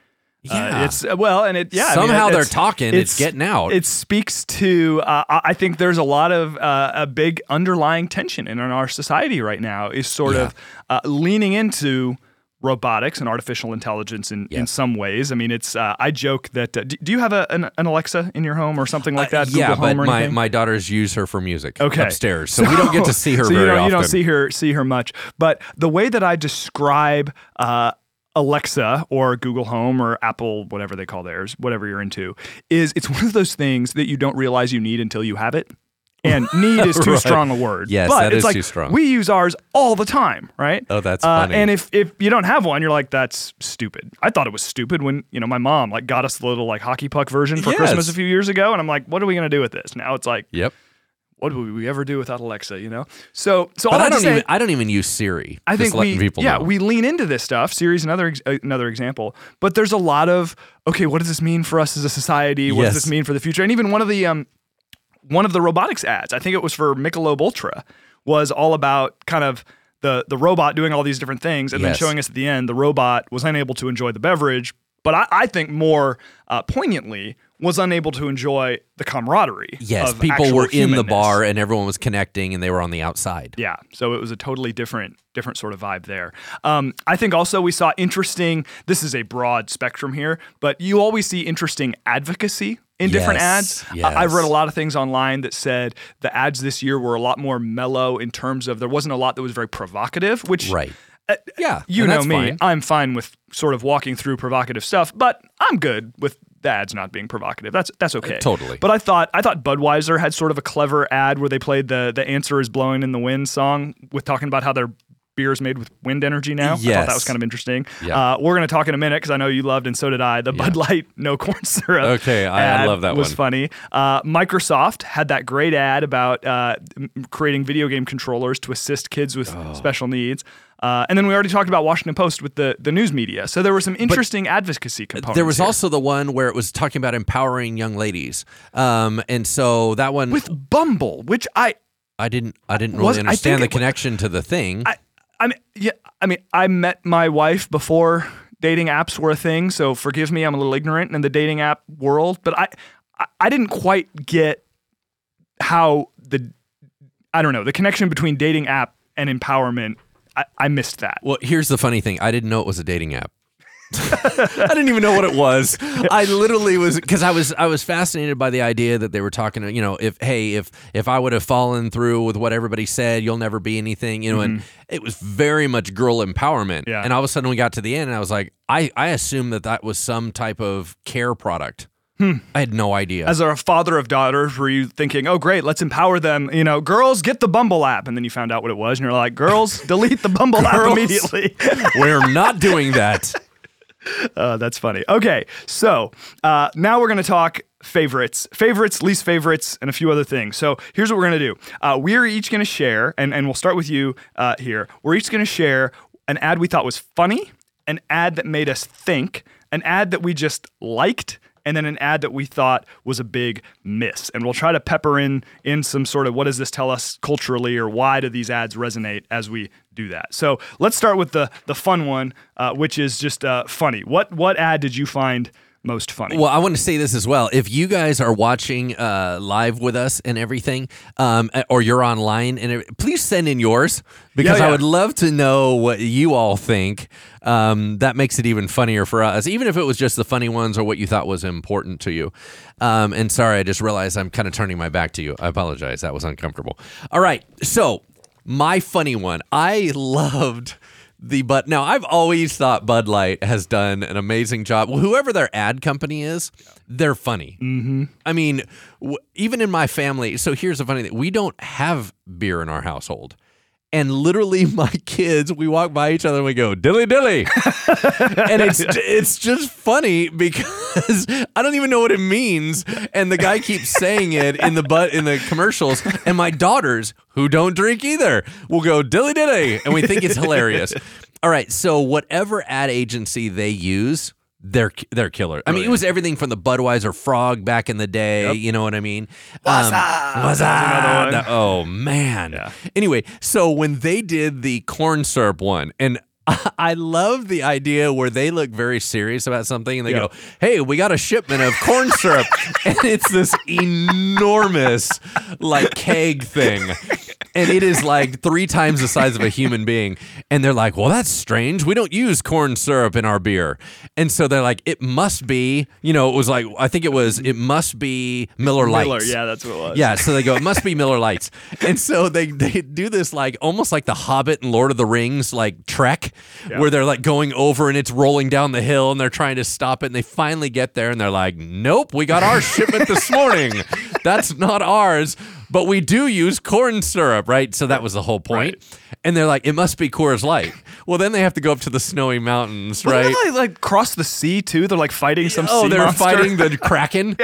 Uh, Yeah. it's uh, well, and it yeah. I mean, Somehow they're talking, it's getting out. It speaks to. Uh, I think there's a lot of uh, a big underlying tension in our society right now. Is sort Yeah. of uh, leaning into robotics and artificial intelligence in, Yeah. in some ways. I mean, it's. Uh, I joke that. Uh, do, do you have a, an, an Alexa in your home or something like that? Uh, yeah, Google but or my, my daughters use her for music okay. upstairs, so, we don't get to see her so very you don't, often. You don't see her see her much. But the way that I describe uh, Alexa or Google Home or Apple, whatever they call theirs, whatever you're into, is it's one of those things that you don't realize you need until you have it. And need is too Right. strong a word. Yes, but that it's is like too strong. We use ours all the time, right? Oh, that's Uh, funny. and if if you don't have one, you're like, that's stupid. I thought it was stupid when you know my mom like got us the little like hockey puck version for Yes. Christmas a few years ago, and I'm like, what are we gonna do with this? Now it's like, Yep. What would we ever do without Alexa? You know. So so all I don't say- even I don't even use Siri. I think we, people yeah, know. we lean into this stuff. Siri's another ex- uh, another example, but there's a lot of okay, what does this mean for us as a society? What Yes. does this mean for the future? And even one of the um, one of the robotics ads, I think it was for Michelob Ultra, was all about kind of the the robot doing all these different things, and then showing us at the end the robot was unable to enjoy the beverage, but I, I think more uh, poignantly was unable to enjoy the camaraderie. Yes, of people were in the bar and everyone was connecting and they were on the outside. Yeah, so it was a totally different different sort of vibe there. Um, I think also we saw interesting. This is a broad spectrum here, but you always see interesting advocacy in different Yes, ads. I- I've read a lot of things online that said the ads this year were a lot more mellow in terms of there wasn't a lot that was very provocative, which Right. Uh, Yeah. you know me, fine. I'm fine with sort of walking through provocative stuff, but I'm good with the ads not being provocative. That's that's okay. totally. But I thought I thought Budweiser had sort of a clever ad where they played the the answer is blowing in the wind song with talking about how their beer is made with wind energy now. I thought that was kind of interesting. Yeah. Uh, we're going to talk in a minute because I know you loved and so did I. The Bud Light no corn syrup. Okay, I- I love that was one. funny. Uh, Microsoft had that great ad about uh, creating video game controllers to assist kids with Oh. special needs. Uh, and then we already talked about Washington Post with the, the news media. So there were some interesting advocacy components. There was here. also the one where it was talking about empowering young ladies, um, and so that one with Bumble, which I I didn't I didn't really I understand the think it wa- connection to the thing. I, I mean, yeah, I mean, I met my wife before dating apps were a thing. So forgive me, I'm a little ignorant in the dating app world, but I, I, I didn't quite get how the, I don't know, the connection between dating app and empowerment. I, I missed that. well, here's the funny thing: I didn't know it was a dating app. I didn't even know what it was. I literally was because I was I was fascinated by the idea that they were talking. You know, if hey, if if I would have fallen through with what everybody said, you'll never be anything. You know, and it was very much girl empowerment. Mm-hmm. Yeah. And all of a sudden, we got to the end, and I was like, I I assumed that that was some type of care product. I had no idea. As a father of daughters, were you thinking, "Oh, great, let's empower them"? You know, girls get the Bumble app, and then you found out what it was, and you're like, "Girls, delete the Bumble app immediately." We're not doing that. Uh, that's funny. Okay, so uh, now we're going to talk favorites, favorites, least favorites, and a few other things. So here's what we're going to do. Uh, we're each going to share, and, and we'll start with you uh, here. We're each going to share an ad we thought was funny, an ad that made us think, an ad that we just liked, and then an ad that we thought was a big miss. And we'll try to pepper in in some sort of what does this tell us culturally, or why do these ads resonate as we do that. So let's start with the the fun one, uh, which is just uh, funny. What what ad did you find most funny? Well, I want to say this as well. If you guys are watching uh, live with us and everything, um, or you're online, and it, please send in yours because Yeah, yeah. I would love to know what you all think. Um, that makes it even funnier for us, even if it was just the funny ones or what you thought was important to you. Um, and sorry, I just realized I'm kind of turning my back to you. I apologize. That was uncomfortable. All right, so my funny one. I loved the but now I've always thought Bud Light has done an amazing job. Well, whoever their ad company is, they're funny. Mm-hmm. I mean, w- even in my family. So here's the funny thing: we don't have beer in our household. And literally, my kids, we walk by each other and we go dilly dilly, and it's it's just funny because I don't even know what it means, and the guy keeps saying it in the but in the commercials, and my daughters who don't drink either will go dilly dilly, and we think it's hilarious. All right, so whatever ad agency they use. They're they're killer. I mean, it was everything from the Budweiser Frog back in the day. You know what I mean? Um, another one. the- oh man. Yeah. Anyway, so when they did the corn syrup one, and I love the idea where they look very serious about something and they Yeah. go, Hey, we got a shipment of corn syrup. and it's this enormous, like, keg thing. And it is like three times the size of a human being. And they're like, Well, that's strange. We don't use corn syrup in our beer. And so they're like, It must be, you know, it was like, I think it was, it must be Miller Lite's. Miller, yeah, that's what it was. Yeah, so they go, it must be Miller Lite's. And so they they do this like almost like the Hobbit and Lord of the Rings like trek Yeah. where they're like going over and it's rolling down the hill and they're trying to stop it and they finally get there and they're like, Nope, we got our shipment this morning. That's not ours. But we do use corn syrup, right? So that was the whole point. And they're like, it must be Coors Light. Well, then they have to go up to the snowy mountains, Wasn't right? they, like cross the sea too. They're like fighting some oh, they're monster. fighting the kraken.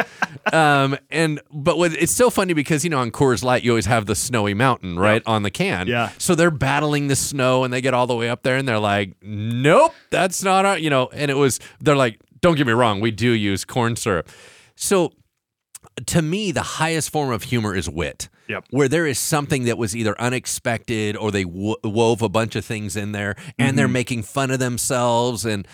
um, and but what, it's so funny because you know on Coors Light you always have the snowy mountain right on the can. Yeah. So they're battling the snow and they get all the way up there and they're like, nope, that's not our. You know, and it was they're like, don't get me wrong, we do use corn syrup. So to me, the highest form of humor is wit. Yep. Where there is something that was either unexpected or they wo- wove a bunch of things in there and Mm-hmm. they're making fun of themselves. And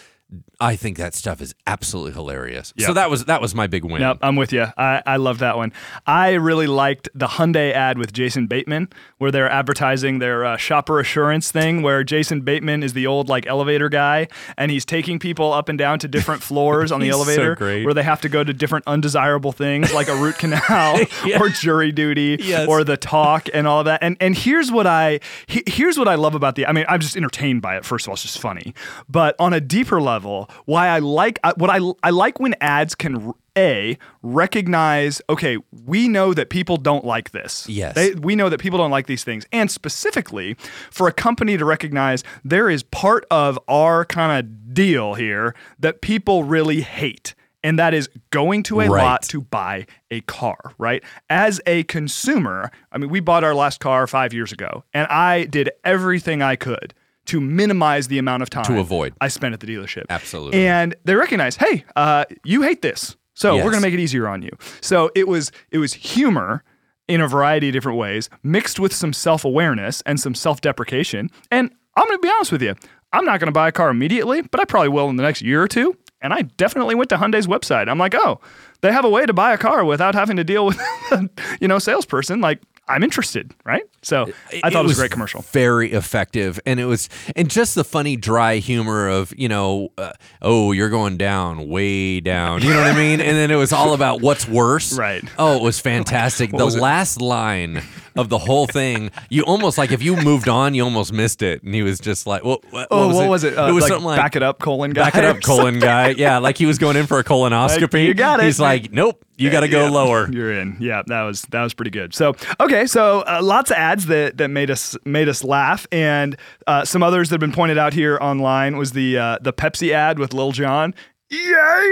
I think that stuff is absolutely hilarious. So that was that was my big win. Yep, I'm with you. I, I love that one. I really liked the Hyundai ad with Jason Bateman, where they're advertising their uh, shopper assurance thing, where Jason Bateman is the old like elevator guy, and he's taking people up and down to different floors on the so elevator, great. where they have to go to different undesirable things like a root canal or jury duty Yes. or the talk and all of that. And and here's what I he, here's what I love about the. I mean, I'm just entertained by it. First of all, it's just funny, but on a deeper level, why I like uh, what I I like when ads can. A recognize, okay, we know that people don't like this. Yes. They, we know that people don't like these things. And specifically, for a company to recognize there is part of our kind of deal here that people really hate. And that is going to a Right. lot to buy a car, right? As a consumer, I mean, we bought our last car five years ago, and I did everything I could to minimize the amount of time To avoid. I spent at the dealership. Absolutely. And they recognize, hey, uh, you hate this, so Yes. we're gonna make it easier on you. So it was it was humor in a variety of different ways, mixed with some self awareness and some self deprecation. And I'm gonna be honest with you, I'm not gonna buy a car immediately, but I probably will in the next year or two. And I definitely went to Hyundai's website. I'm like, oh, they have a way to buy a car without having to deal with, you know, salesperson. Like, I'm interested, right? So I thought it, was, a great commercial. Very effective, and it was, and just the funny, dry humor of you know, uh, oh, you're going down, way down. You know what I mean? And then it was all about what's worse. Right. Oh, it was fantastic. the was it? last line of the whole thing. You almost like if you moved on, you almost missed it. And he was just like, "What? What, Oh, was what it? was it? Uh, it was like something like back it up, colon guy. back it up, colon guy. Yeah, like he was going in for a colonoscopy. you got it. He's like, nope, you got to go Yeah, lower. You're in. Yeah, that was that was pretty good. So okay, so uh, lots of ads that that made us made us laugh, and uh, some others that have been pointed out here online was the uh, the Pepsi ad with Lil Jon. Yeah,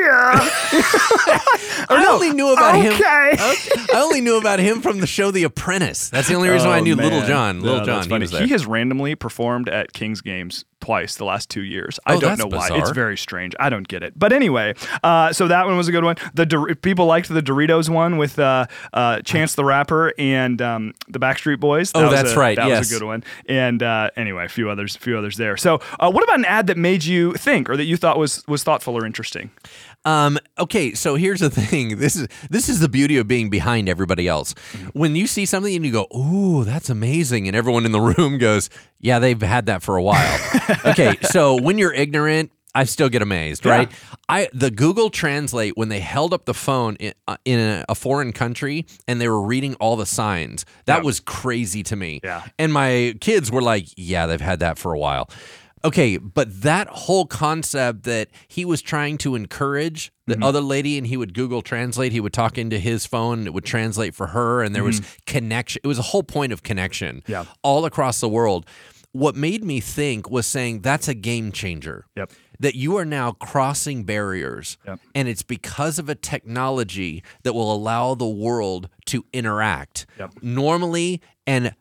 yeah. I only knew about him. okay. I only knew about him from the show The Apprentice. That's the only reason why I Oh, knew Little. John. Little No, John, he funny. was there. He has randomly performed at Kings Games twice the last two years. I Oh, don't that's know why. bizarre. It's very strange. I don't get it. But anyway, uh, so that one was a good one. The Dor- people liked the Doritos one with uh, uh, Chance the Rapper and um, the Backstreet Boys. That Oh, was that's a- right. That Yes. was a good one. And uh, anyway, a few others, a few others there. So, uh, what about an ad that made you think or that you thought was was thoughtful or interesting? Um, okay, so here's the thing. This is this is the beauty of being behind everybody else. When you see something and you go, "Ooh, that's amazing," and everyone in the room goes, "Yeah, they've had that for a while." okay, so when you're ignorant, I still get amazed, Yeah. right? I the Google Translate when they held up the phone in, uh, in a, a foreign country and they were reading all the signs. That Yeah. was crazy to me. Yeah. And my kids were like, "Yeah, they've had that for a while." Okay, but that whole concept that he was trying to encourage the Mm-hmm. other lady and he would Google Translate, he would talk into his phone, it would translate for her, and there was connection. It was a whole point of connection Mm-hmm. Yeah. all across the world. What made me think was saying that's a game changer. Yep. That you are now crossing barriers, Yep. and it's because of a technology that will allow the world to interact Yep. normally and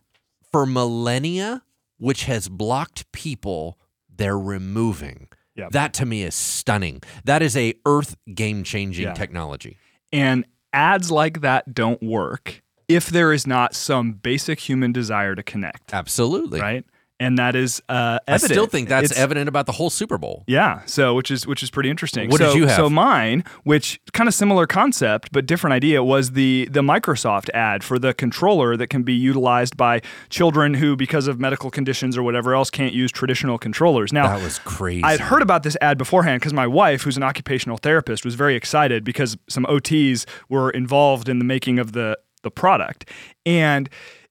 for millennia, which has blocked people, they're removing. Yep. That to me is stunning. That is a earth game changing Yeah. technology. And ads like that don't work if there is not some basic human desire to connect, Absolutely. right? And that is uh, I evident. still think that's It's- evident about the whole Super Bowl. Yeah, so which is which is pretty interesting. What so, did you have? So mine, which kind of similar concept but different idea, was the the Microsoft ad for the controller that can be utilized by children who, because of medical conditions or whatever else, can't use traditional controllers. Now, That was crazy. I'd heard about this ad beforehand because my wife, who's an occupational therapist, was very excited because some OTs were involved in the making of the the product, and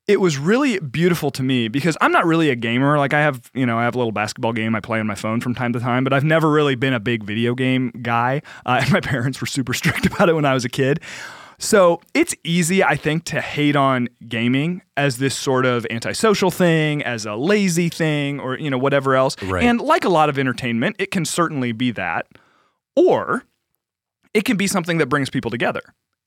it was really beautiful to me because I'm not really a gamer. Like I have, you know, I have a little basketball game I play on my phone from time to time, but I've never really been a big video game guy. Uh, and my parents were super strict about it when I was a kid. So it's easy, I think, to hate on gaming as this sort of antisocial thing, as a lazy thing, or you know whatever else. Right. And like a lot of entertainment, it can certainly be that, or it can be something that brings people together.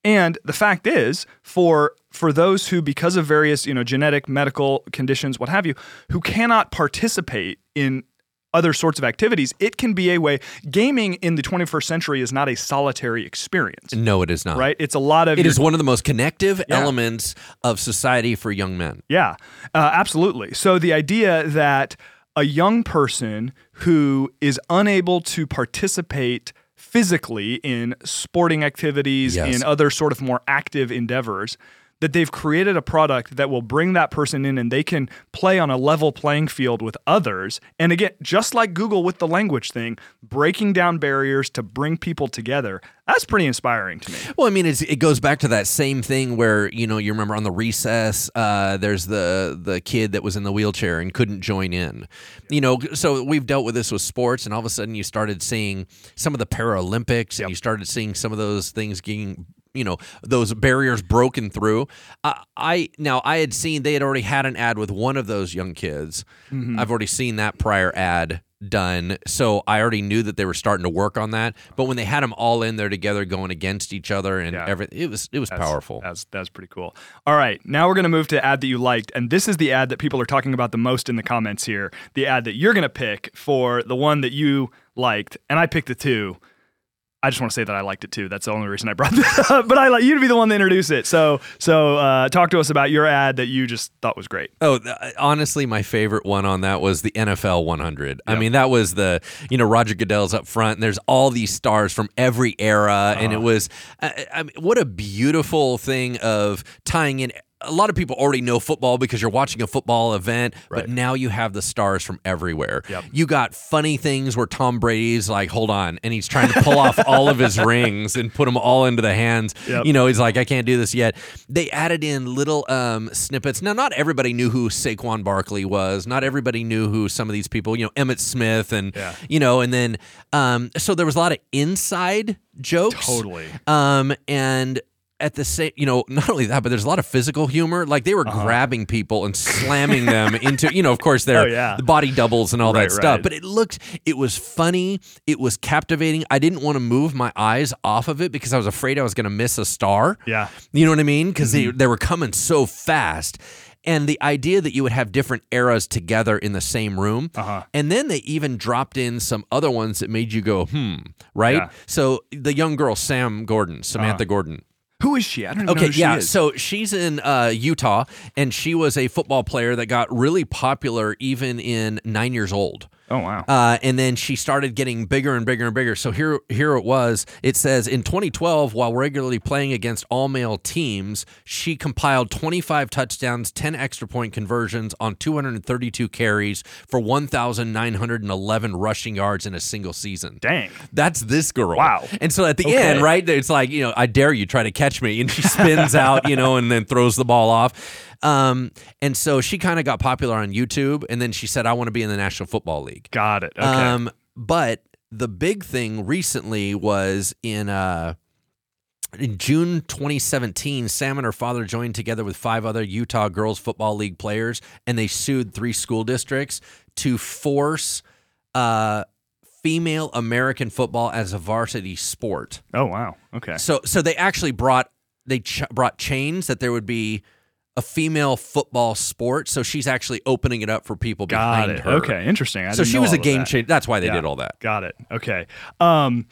And the fact is, for for those who, because of various you know genetic, medical conditions, what have you, who cannot participate in other sorts of activities, it can be a way. Gaming in the 21st century is not a solitary experience, no, it is not. right? It's a lot of It your is one of the most connective Yeah. elements of society for young men. Yeah, uh, absolutely. So the idea that a young person who is unable to participate physically in sporting activities, Yes. in other sort of more active endeavors, that they've created a product that will bring that person in and they can play on a level playing field with others. And again, just like Google with the language thing, breaking down barriers to bring people together. That's pretty inspiring to me. Well, I mean, it's, it goes back to that same thing where you know you remember on the recess, uh, there's the the kid that was in the wheelchair and couldn't join in. You know, so we've dealt with this with sports, and all of a sudden you started seeing some of the Paralympics, and you started seeing some of those things getting. You know those barriers broken through. I, I now I had seen they had already had an ad with one of those young kids. Mm-hmm. I've already seen that prior ad done. So I already knew that they were starting to work on that. But when they had them all in there together, going against each other, and Yeah. everything, it was it was powerful. That's that's pretty cool. All right, now we're gonna move to ad that you liked, and this is the ad that people are talking about the most in the comments here. The ad that you're gonna pick for the one that you liked, and I picked the two. I just want to say that I liked it too. That's the only reason I brought that up. But I like you to be the one to introduce it. So so uh, talk to us about your ad that you just thought was great. Oh, th- honestly, my favorite one on that was the NFL 100. I mean, that was the you know Roger Goodell's up front, and there's all these stars from every era, and Uh-huh. it was, I, I mean, what a beautiful thing of tying in a lot of people already know football because you're watching a football event, Right. but now you have the stars from everywhere. Yep. You got funny things where Tom Brady's like, hold on, and he's trying to pull off all of his rings and put them all into the hands. Yep. You know, he's like, I can't do this yet. They added in little um, snippets. Now, not everybody knew who Saquon Barkley was. Not everybody knew who some of these people, you know, Emmitt Smith and, Yeah. you know, and then, um, so there was a lot of inside jokes. Totally. Um, and at the same, you know, not only that, but there's a lot of physical humor. Like they were grabbing people and slamming them into, you know, of course, Uh-huh. Oh, their yeah. the body doubles and all Right, that stuff. right. But it looked, it was funny. It was captivating. I didn't want to move my eyes off of it because I was afraid I was going to miss a star. Yeah. You know what I mean? Because Mm-hmm. they, they were coming so fast. And the idea that you would have different eras together in the same room. Uh-huh. And then they even dropped in some other ones that made you go, hmm, right? Yeah. So the young girl, Sam Gordon, Samantha Gordon. Who is she? I don't even know Okay, she yeah. So she's in uh, Utah, and she was a football player that got really popular even in nine years old. Oh wow. Uh, and then she started getting bigger and bigger and bigger. So here, here it was. It says in 2012, while regularly playing against all male teams, she compiled 25 touchdowns, 10 extra point conversions on 232 carries for 1,911 rushing yards in a single season. Dang. That's this girl. Wow. And so at the Okay. end, right, it's like, you know, I dare you try to catch me. And she spins out, you know, and then throws the ball off. Um, and so she kind of got popular on YouTube. And then she said, I want to be in the National Football League. Got it. Okay. Um, but the big thing recently was in uh in June 2017, Sam and her father joined together with five other Utah Girls Football League players, and they sued three school districts to force uh, female American football as a varsity sport. oh wow. Okay. So, so they actually brought they ch- brought chains that there would be a female football sport. So she's actually opening it up for people Got behind it. her. Okay. Interesting. I So she was a game that. changer. That's why they Yeah. did all that. Got it. Okay. Um,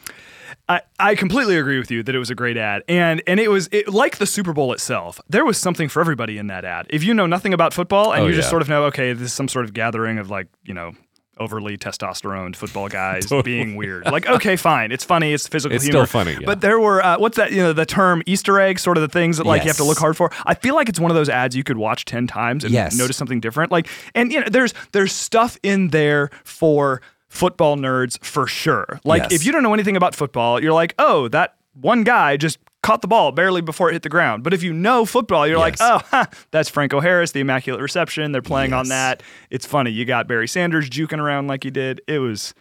I, I completely agree with you that it was a great ad, and and it was it, like the Super Bowl itself. There was something for everybody in that ad. If you know nothing about football and Oh, you just sort of know, okay, this is some sort of gathering of like you know overly testosterone football guys being weird. Like, okay, fine, it's funny, it's physical It's humor. still funny, yeah. But there were uh, what's that? You know, the term Easter egg, sort of the things that like you have to look hard for. I feel like it's one of those ads you could watch ten times and Yes. notice something different. Like, and you know, there's there's stuff in there for football nerds for sure. Like, Yes. if you don't know anything about football, you're like, oh, that one guy just caught the ball barely before it hit the ground. But if you know football, you're like, oh, huh, that's Franco Harris, the immaculate reception. They're playing on that. It's funny. You got Barry Sanders juking around like he did. It was.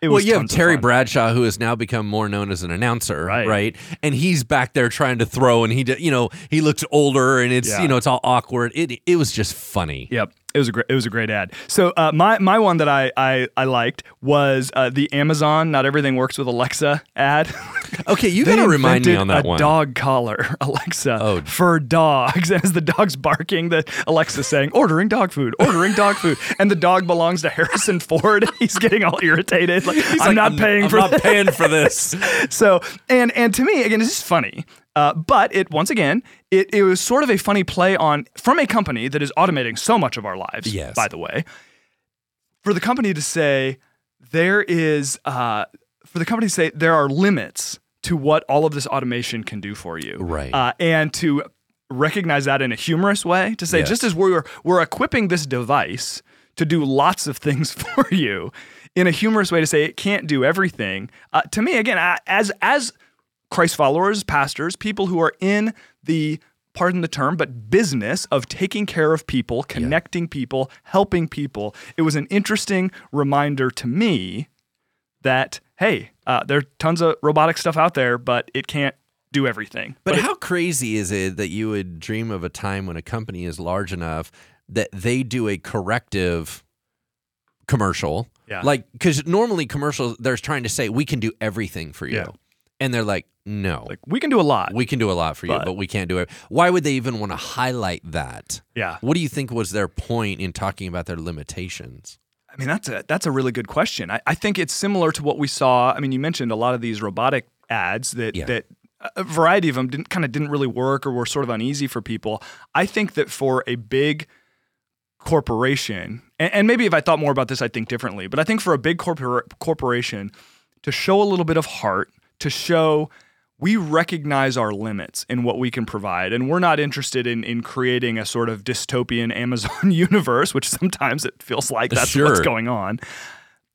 It was, Well, you have Terry. Bradshaw, who has now become more known as an announcer, Right. right? And he's back there trying to throw, and he, you know, he looks older, and it's, Yeah. you know, it's all awkward. It, it was just funny. Yep. It was a great. It was a great ad. So uh, my my one that I I, I liked was uh, the Amazon. Not everything works with Alexa ad. Okay, you They got to remind me on that a one. dog collar, Alexa, Oh. for dogs. And as the dog's barking, the Alexa's saying, "Ordering dog food, ordering dog food," and the dog belongs to Harrison Ford. He's getting all irritated. Like, I'm like, not paying I'm for not this. paying for this. So and and to me again, it's just funny. Uh, but it once again, it, it was sort of a funny play on from a company that is automating so much of our lives. Yes. By the way, for the company to say there is uh, for the company to say there are limits to what all of this automation can do for you. Right. Uh, and to recognize that in a humorous way, to say Yes. just as we're we're equipping this device to do lots of things for you, in a humorous way to say it can't do everything. Uh, to me, again, I- as as Christ followers, pastors, people who are in the pardon the term, but business of taking care of people, connecting people, helping people. It was an interesting reminder to me that hey, uh, there are tons of robotic stuff out there, but it can't do everything. But, it- how crazy is it that you would dream of a time when a company is large enough that they do a corrective commercial? Yeah. Like, because normally commercials, they're trying to say, we can do everything for you. Yeah. And they're like, no. like we can do a lot. we can do a lot for you, But- but we can't do it. Why would they even want to highlight that? yeah. What do you think was their point in talking about their limitations? I mean, that's a that's a really good question. I, I think it's similar to what we saw. I mean, you mentioned a lot of these robotic ads that Yeah. that a variety of them didn't kind of didn't really work or were sort of uneasy for people. I think that for a big corporation, and, and maybe if I thought more about this, I'd think differently. But I think for a big corpor- corporation to show a little bit of heart, to show we recognize our limits in what we can provide, and we're not interested in in creating a sort of dystopian Amazon universe, which sometimes it feels like that's Sure. what's going on.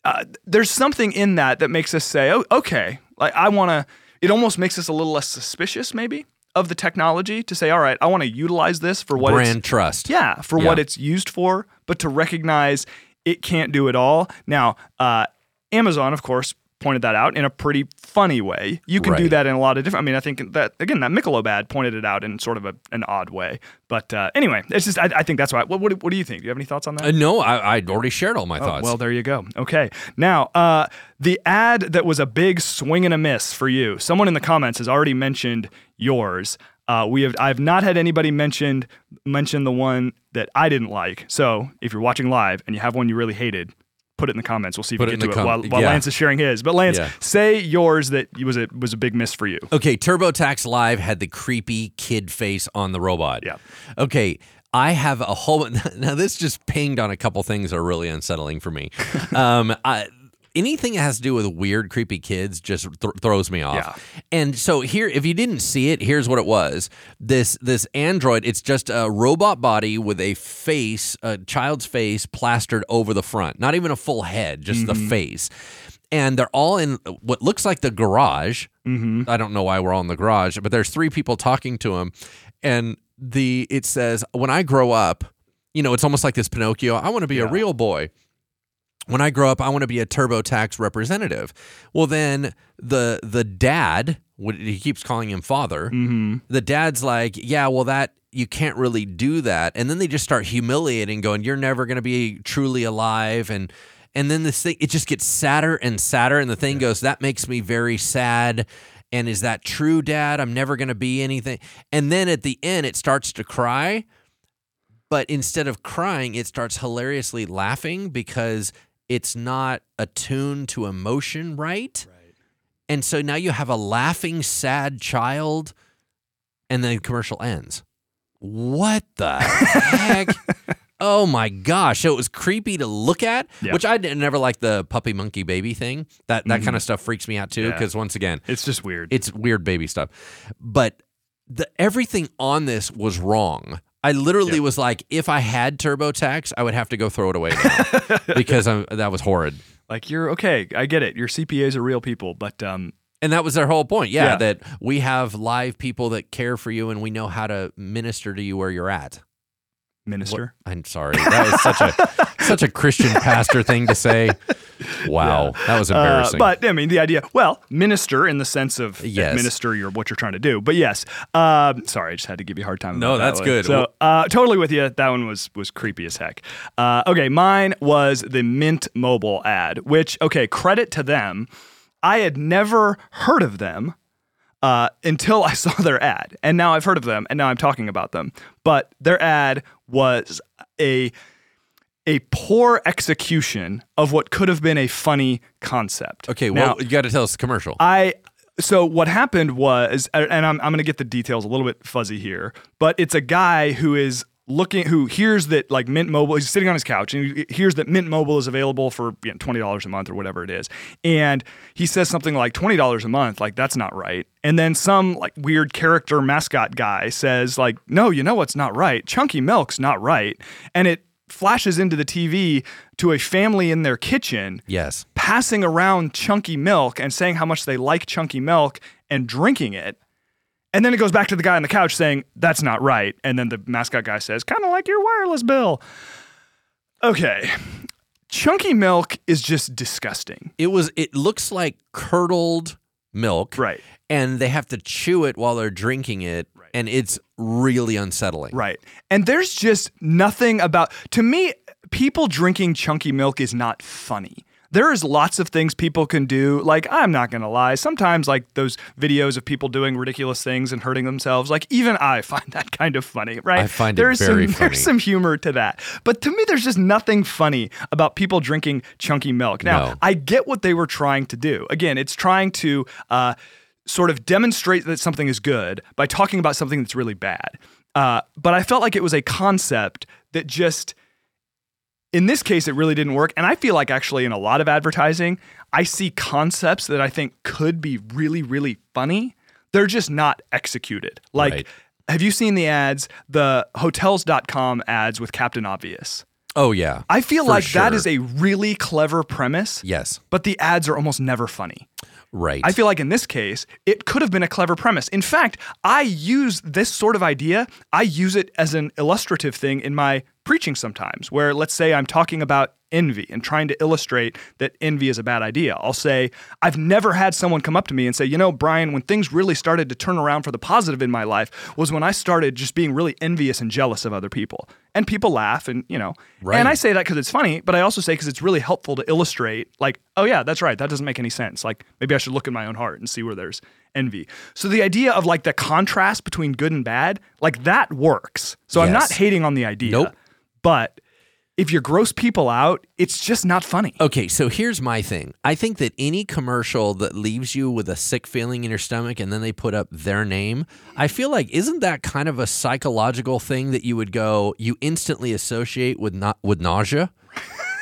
Uh, there's something in that that makes us say, "Oh, okay." Like I want to. It almost makes us a little less suspicious, maybe, of the technology to say, "All right, I want to utilize this for what it's Brand trust. yeah, for what it's used for, but to recognize it can't do it all. Now, uh, Amazon, of course, pointed that out in a pretty funny way. You can do that in a lot of different. I mean, I think that again, that Michelob ad pointed it out in sort of a, an odd way. But uh, anyway, it's just I, I think that's why. What, what, what do you think? Do you have any thoughts on that? Uh, no, I, I'd already shared all my Oh, thoughts. well, there you go. Okay. Now, uh, the ad that was a big swing and a miss for you. Someone in the comments has already mentioned yours. Uh, we have. I've not had anybody mentioned mention the one that I didn't like. So if you're watching live and you have one you really hated, put it in the comments. We'll see if Put we get to the it while, while yeah. Lance is sharing his. But Lance, Yeah. say yours that was a was a big miss for you. Okay, TurboTax Live had the creepy kid face on the robot. Yeah. Okay, I have a whole. Now this just pinged on a couple things that are really unsettling for me. um, I, anything that has to do with weird, creepy kids just th- throws me off. Yeah. And so here, if you didn't see it, here's what it was. This this android, it's just a robot body with a face, a child's face plastered over the front. Not even a full head, just the face. And they're all in what looks like the garage. Mm-hmm. I don't know why we're all in the garage, but there's three people talking to him, and the it says, "When I grow up, you know, it's almost like this Pinocchio. I want to be a real boy." When I grow up, I want to be a TurboTax representative. Well, then the the dad, he keeps calling him father. Mm-hmm. The dad's like, yeah, well, that you can't really do that, and then they just start humiliating, going, you're never going to be truly alive, and and then this thing it just gets sadder and sadder, and the thing goes, that makes me very sad. And is that true, Dad? I'm never going to be anything. And then at the end, it starts to cry but instead of crying, it starts hilariously laughing because it's not attuned to emotion right. right. And so now you have a laughing, sad child, and then the commercial ends. What the heck? Oh my gosh! So it was creepy to look at, Yeah. which I didn't- never like the puppy monkey baby thing. That that mm-hmm. kind of stuff freaks me out too, Yeah. because once again, It's just weird. it's weird baby stuff. But the everything on this was wrong. I literally was like, if I had TurboTax, I would have to go throw it away now because I'm, that was horrid. like you're okay. I get it. Your CPAs are real people, but um, And that was their whole point. Yeah, Yeah. that we have live people that care for you and we know how to minister to you where you're at. minister. I'm sorry. That was such a such a Christian pastor thing to say. Wow. That was Uh, embarrassing. but I mean, the idea, well, minister in the sense of Yes. minister your what you're trying to do. But yes, um, sorry, I just had to give you a hard time. No, that that's one. good. So, uh, totally with you. That one was was creepy as heck. Uh, okay, mine was the Mint Mobile ad, which okay, credit to them. I had never heard of them uh, until I saw their ad, and now I've heard of them, and now I'm talking about them. But their ad was a a poor execution of what could have been a funny concept. okay, now, well, you got to tell us the commercial. I so what happened was, and I'm I'm gonna get the details a little bit fuzzy here, but it's a guy who is looking who hears that like Mint Mobile he's sitting on his couch and he hears that Mint Mobile is available for you know, twenty dollars a month or whatever it is, and he says something like twenty dollars a month, like that's not right, and then some like weird character mascot guy says like no, you know what's not right, Chunky Milk's not right, and it flashes into the TV to a family in their kitchen yes. passing around chunky milk and saying how much they like chunky milk and drinking it. And then it goes back to the guy on the couch saying, that's not right. And then the mascot guy says, kind of like your wireless bill. Okay. Chunky milk is just disgusting. It was it looks like curdled milk. Right. and they have to chew it while they're drinking it, and it's really unsettling. Right. And there's just nothing about, to me, people drinking chunky milk is not funny. There is lots of things people can do. Like, I'm not going to lie. Sometimes, like those videos of people doing ridiculous things and hurting themselves, like, even I find that kind of funny, right? I find it there's very some, funny. There's some humor to that. But to me, there's just nothing funny about people drinking chunky milk. Now, No. I get what they were trying to do. Again, it's trying to, uh, sort of demonstrate that something is good by talking about something that's really bad. Uh, but I felt like it was a concept that just, in this case, it really didn't work. And I feel like actually in a lot of advertising, I see concepts that I think could be really, really funny they're just not executed. Like, Right. have you seen the ads, the hotels.com ads with Captain Obvious? Oh yeah. I feel like that sure. is a really clever premise, yes. but the ads are almost never funny. Right. I feel like in this case, it could have been a clever premise. In fact, I use this sort of idea, I use it as an illustrative thing in my preaching sometimes, where let's say I'm talking about envy and trying to illustrate that envy is a bad idea. I'll say, I've never had someone come up to me and say, you know, Brian, when things really started to turn around for the positive in my life was when I started just being really envious and jealous of other people. And people laugh and, you know, Right. and I say that because it's funny, but I also say because it's really helpful to illustrate, like, oh yeah, that's right. That doesn't make any sense. Like maybe I should look in my own heart and see where there's envy. So the idea of like the contrast between good and bad, like that works. So I'm not hating on the idea. Nope. But if you gross people out, it's just not funny. Okay, so here's my thing. I think that any commercial that leaves you with a sick feeling in your stomach and then they put up their name, I feel like isn't that kind of a psychological thing that you would go you instantly associate with not with nausea?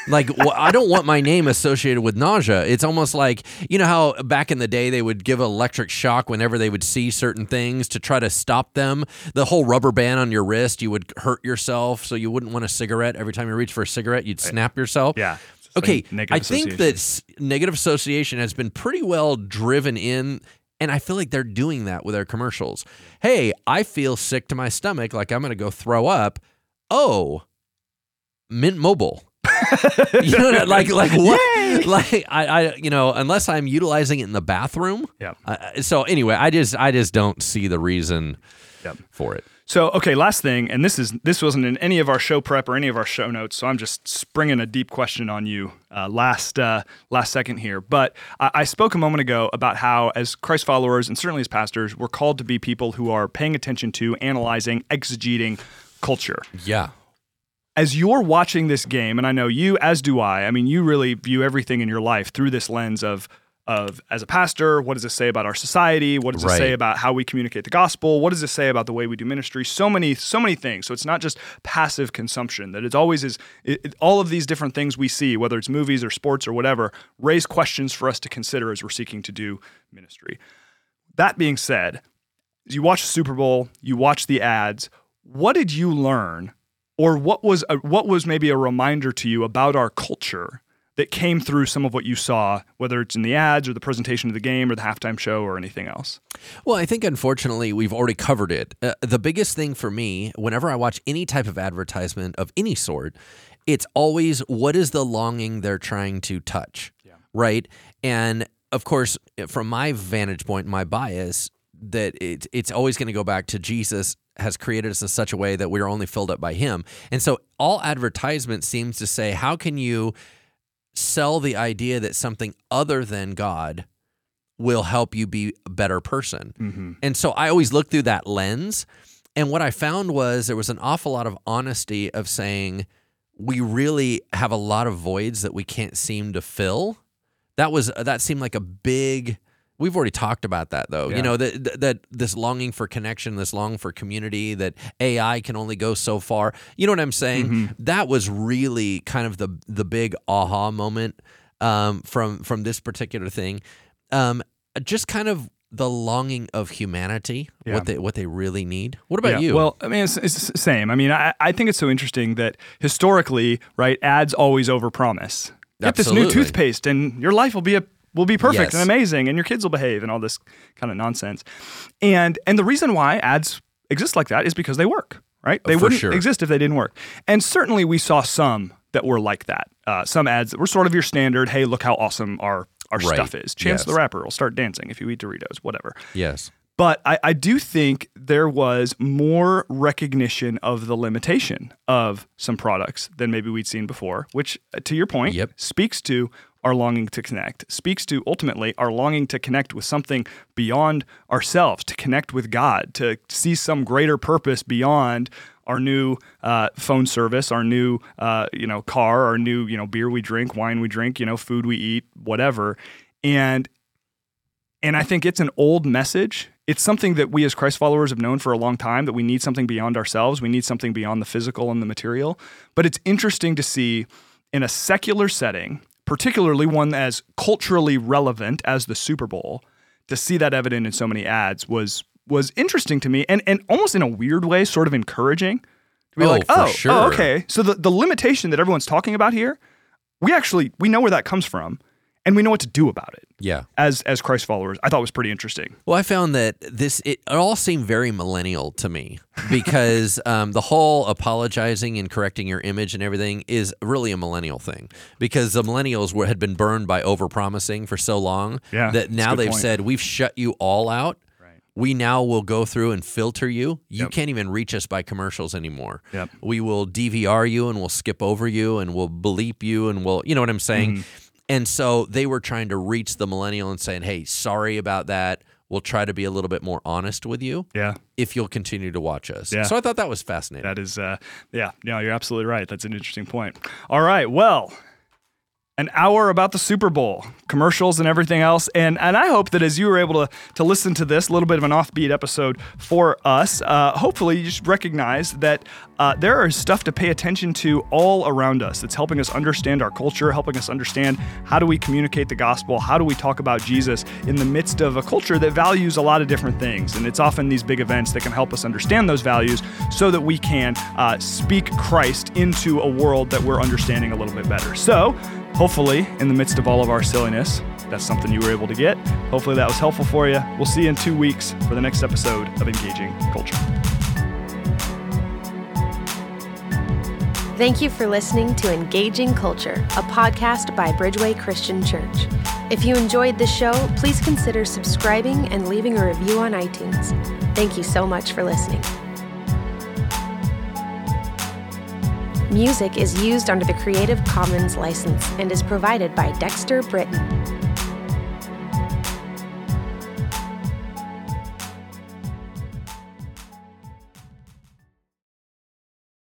Like wh- I don't want my name associated with nausea. It's almost like you know how back in the day they would give electric shock whenever they would see certain things to try to stop them. The whole rubber band on your wrist, you would hurt yourself, so you wouldn't want a cigarette. Every time you reach for a cigarette, you'd snap yourself. Yeah. Like Okay, I think that negative association has been pretty well driven in, and I feel like they're doing that with their commercials. Hey, I feel sick to my stomach, like I'm going to go throw up. Oh, Mint Mobile. you know, like like what? Like I, I, you know, unless I'm utilizing it in the bathroom. Yeah. Uh, so anyway, I just I just don't see the reason Yep. for it. So, okay, last thing, and this is this wasn't in any of our show prep or any of our show notes, so I'm just springing a deep question on you uh, last uh, last second here. But I, I spoke a moment ago about how, as Christ followers and certainly as pastors, we're called to be people who are paying attention to, analyzing, exegeting culture. Yeah. As you're watching this game, and I know you, as do I. I mean, you really view everything in your life through this lens of of as a pastor, what does this say about our society? What does it say about how we communicate the gospel? What does it say about the way we do ministry? So many, so many things. So it's not just passive consumption. That it's always is. It, it- all of these different things we see, whether it's movies or sports or whatever, raise questions for us to consider as we're seeking to do ministry. That being said, you watch the Super Bowl, you watch the ads. What did you learn, or what was a, what was maybe a reminder to you about our culture that came through some of what you saw, whether it's in the ads or the presentation of the game or the halftime show or anything else? Well, I think unfortunately we've already covered it. Uh, the biggest thing for me, whenever I watch any type of advertisement of any sort, it's always what is the longing they're trying to touch, right? And of course, from my vantage point, my bias, that it, it's always going to go back to Jesus has created us in such a way that we're only filled up by Him, and so all advertisement seems to say, how can you sell the idea that something other than God will help you be a better person. Mm-hmm. And so I always look through that lens. And what I found was there was an awful lot of honesty of saying, we really have a lot of voids that we can't seem to fill. That was that seemed like a big. We've already talked about that though. Yeah. You know that that- this longing for connection, this longing for community, that AI can only go so far. You know what I'm saying? Mm-hmm. That was really kind of the the big aha moment um, from from this particular thing. Um, just kind of the longing of humanity, Yeah. what they what they really need. What about Yeah, you? Well, I mean, it's, it's the same. I mean, I, I think it's so interesting that historically, right, ads always overpromise. Get this new toothpaste, and your life will be a will be perfect Yes. and amazing, and your kids will behave, and all this kind of nonsense. And and the reason why ads exist like that is because they work, right? They For wouldn't sure. exist if they didn't work. And certainly, we saw some that were like that. Uh, some ads that were sort of your standard. Hey, look how awesome our our Right. stuff is. Chance Yes. the Rapper will start dancing if you eat Doritos, whatever. yes, But I, I do think there was more recognition of the limitation of some products than maybe we'd seen before, which, uh, to your point, Yep. speaks to our longing to connect, speaks to ultimately our longing to connect with something beyond ourselves, to connect with God, to see some greater purpose beyond our new uh, phone service, our new uh, you know car, our new you know beer we drink, wine we drink, you know food we eat, whatever, and and I think it's an old message. It's something that we as Christ followers have known for a long time that we need something beyond ourselves. We need something beyond the physical and the material. But it's interesting to see in a secular setting, particularly one as culturally relevant as the Super Bowl, to see that evident in so many ads was was interesting to me and and almost in a weird way sort of encouraging. To be Oh, like oh, oh, sure. oh okay. So the, the limitation that everyone's talking about here we actually we know where that comes from and we know what to do about it Yeah. as as christ followers i thought was pretty interesting Well, I found that this it, it all seemed very millennial to me because um, the whole apologizing and correcting your image and everything is really a millennial thing because the millennials were had been burned by overpromising for so long Yeah, that now they've point. said we've shut you all out. Right. We now will go through and filter you. You Yep. can't even reach us by commercials anymore. Yep. We will DVR you and we'll skip over you and we'll bleep you and we'll, you know what I'm saying? Mm-hmm. And so they were trying to reach the millennial and saying, hey, sorry about that. We'll try to be a little bit more honest with you yeah if you'll continue to watch us. Yeah. So I thought that was fascinating. That is, uh, yeah, no, you're absolutely right. That's an interesting point. All right, well, an hour about the Super Bowl, commercials and everything else, and and I hope that as you were able to to listen to this, a little bit of an offbeat episode for us, uh, hopefully you just recognize that uh, there is stuff to pay attention to all around us. That's helping us understand our culture, helping us understand how do we communicate the gospel, how do we talk about Jesus in the midst of a culture that values a lot of different things, and it's often these big events that can help us understand those values so that we can uh, speak Christ into a world that we're understanding a little bit better. So, hopefully, in the midst of all of our silliness, that's something you were able to get. Hopefully, that was helpful for you. We'll see you in two weeks for the next episode of Engaging Culture. Thank you for listening to Engaging Culture, a podcast by Bridgeway Christian Church. If you enjoyed this show, please consider subscribing and leaving a review on iTunes. Thank you so much for listening. Music is used under the Creative Commons license and is provided by Dexter Britain.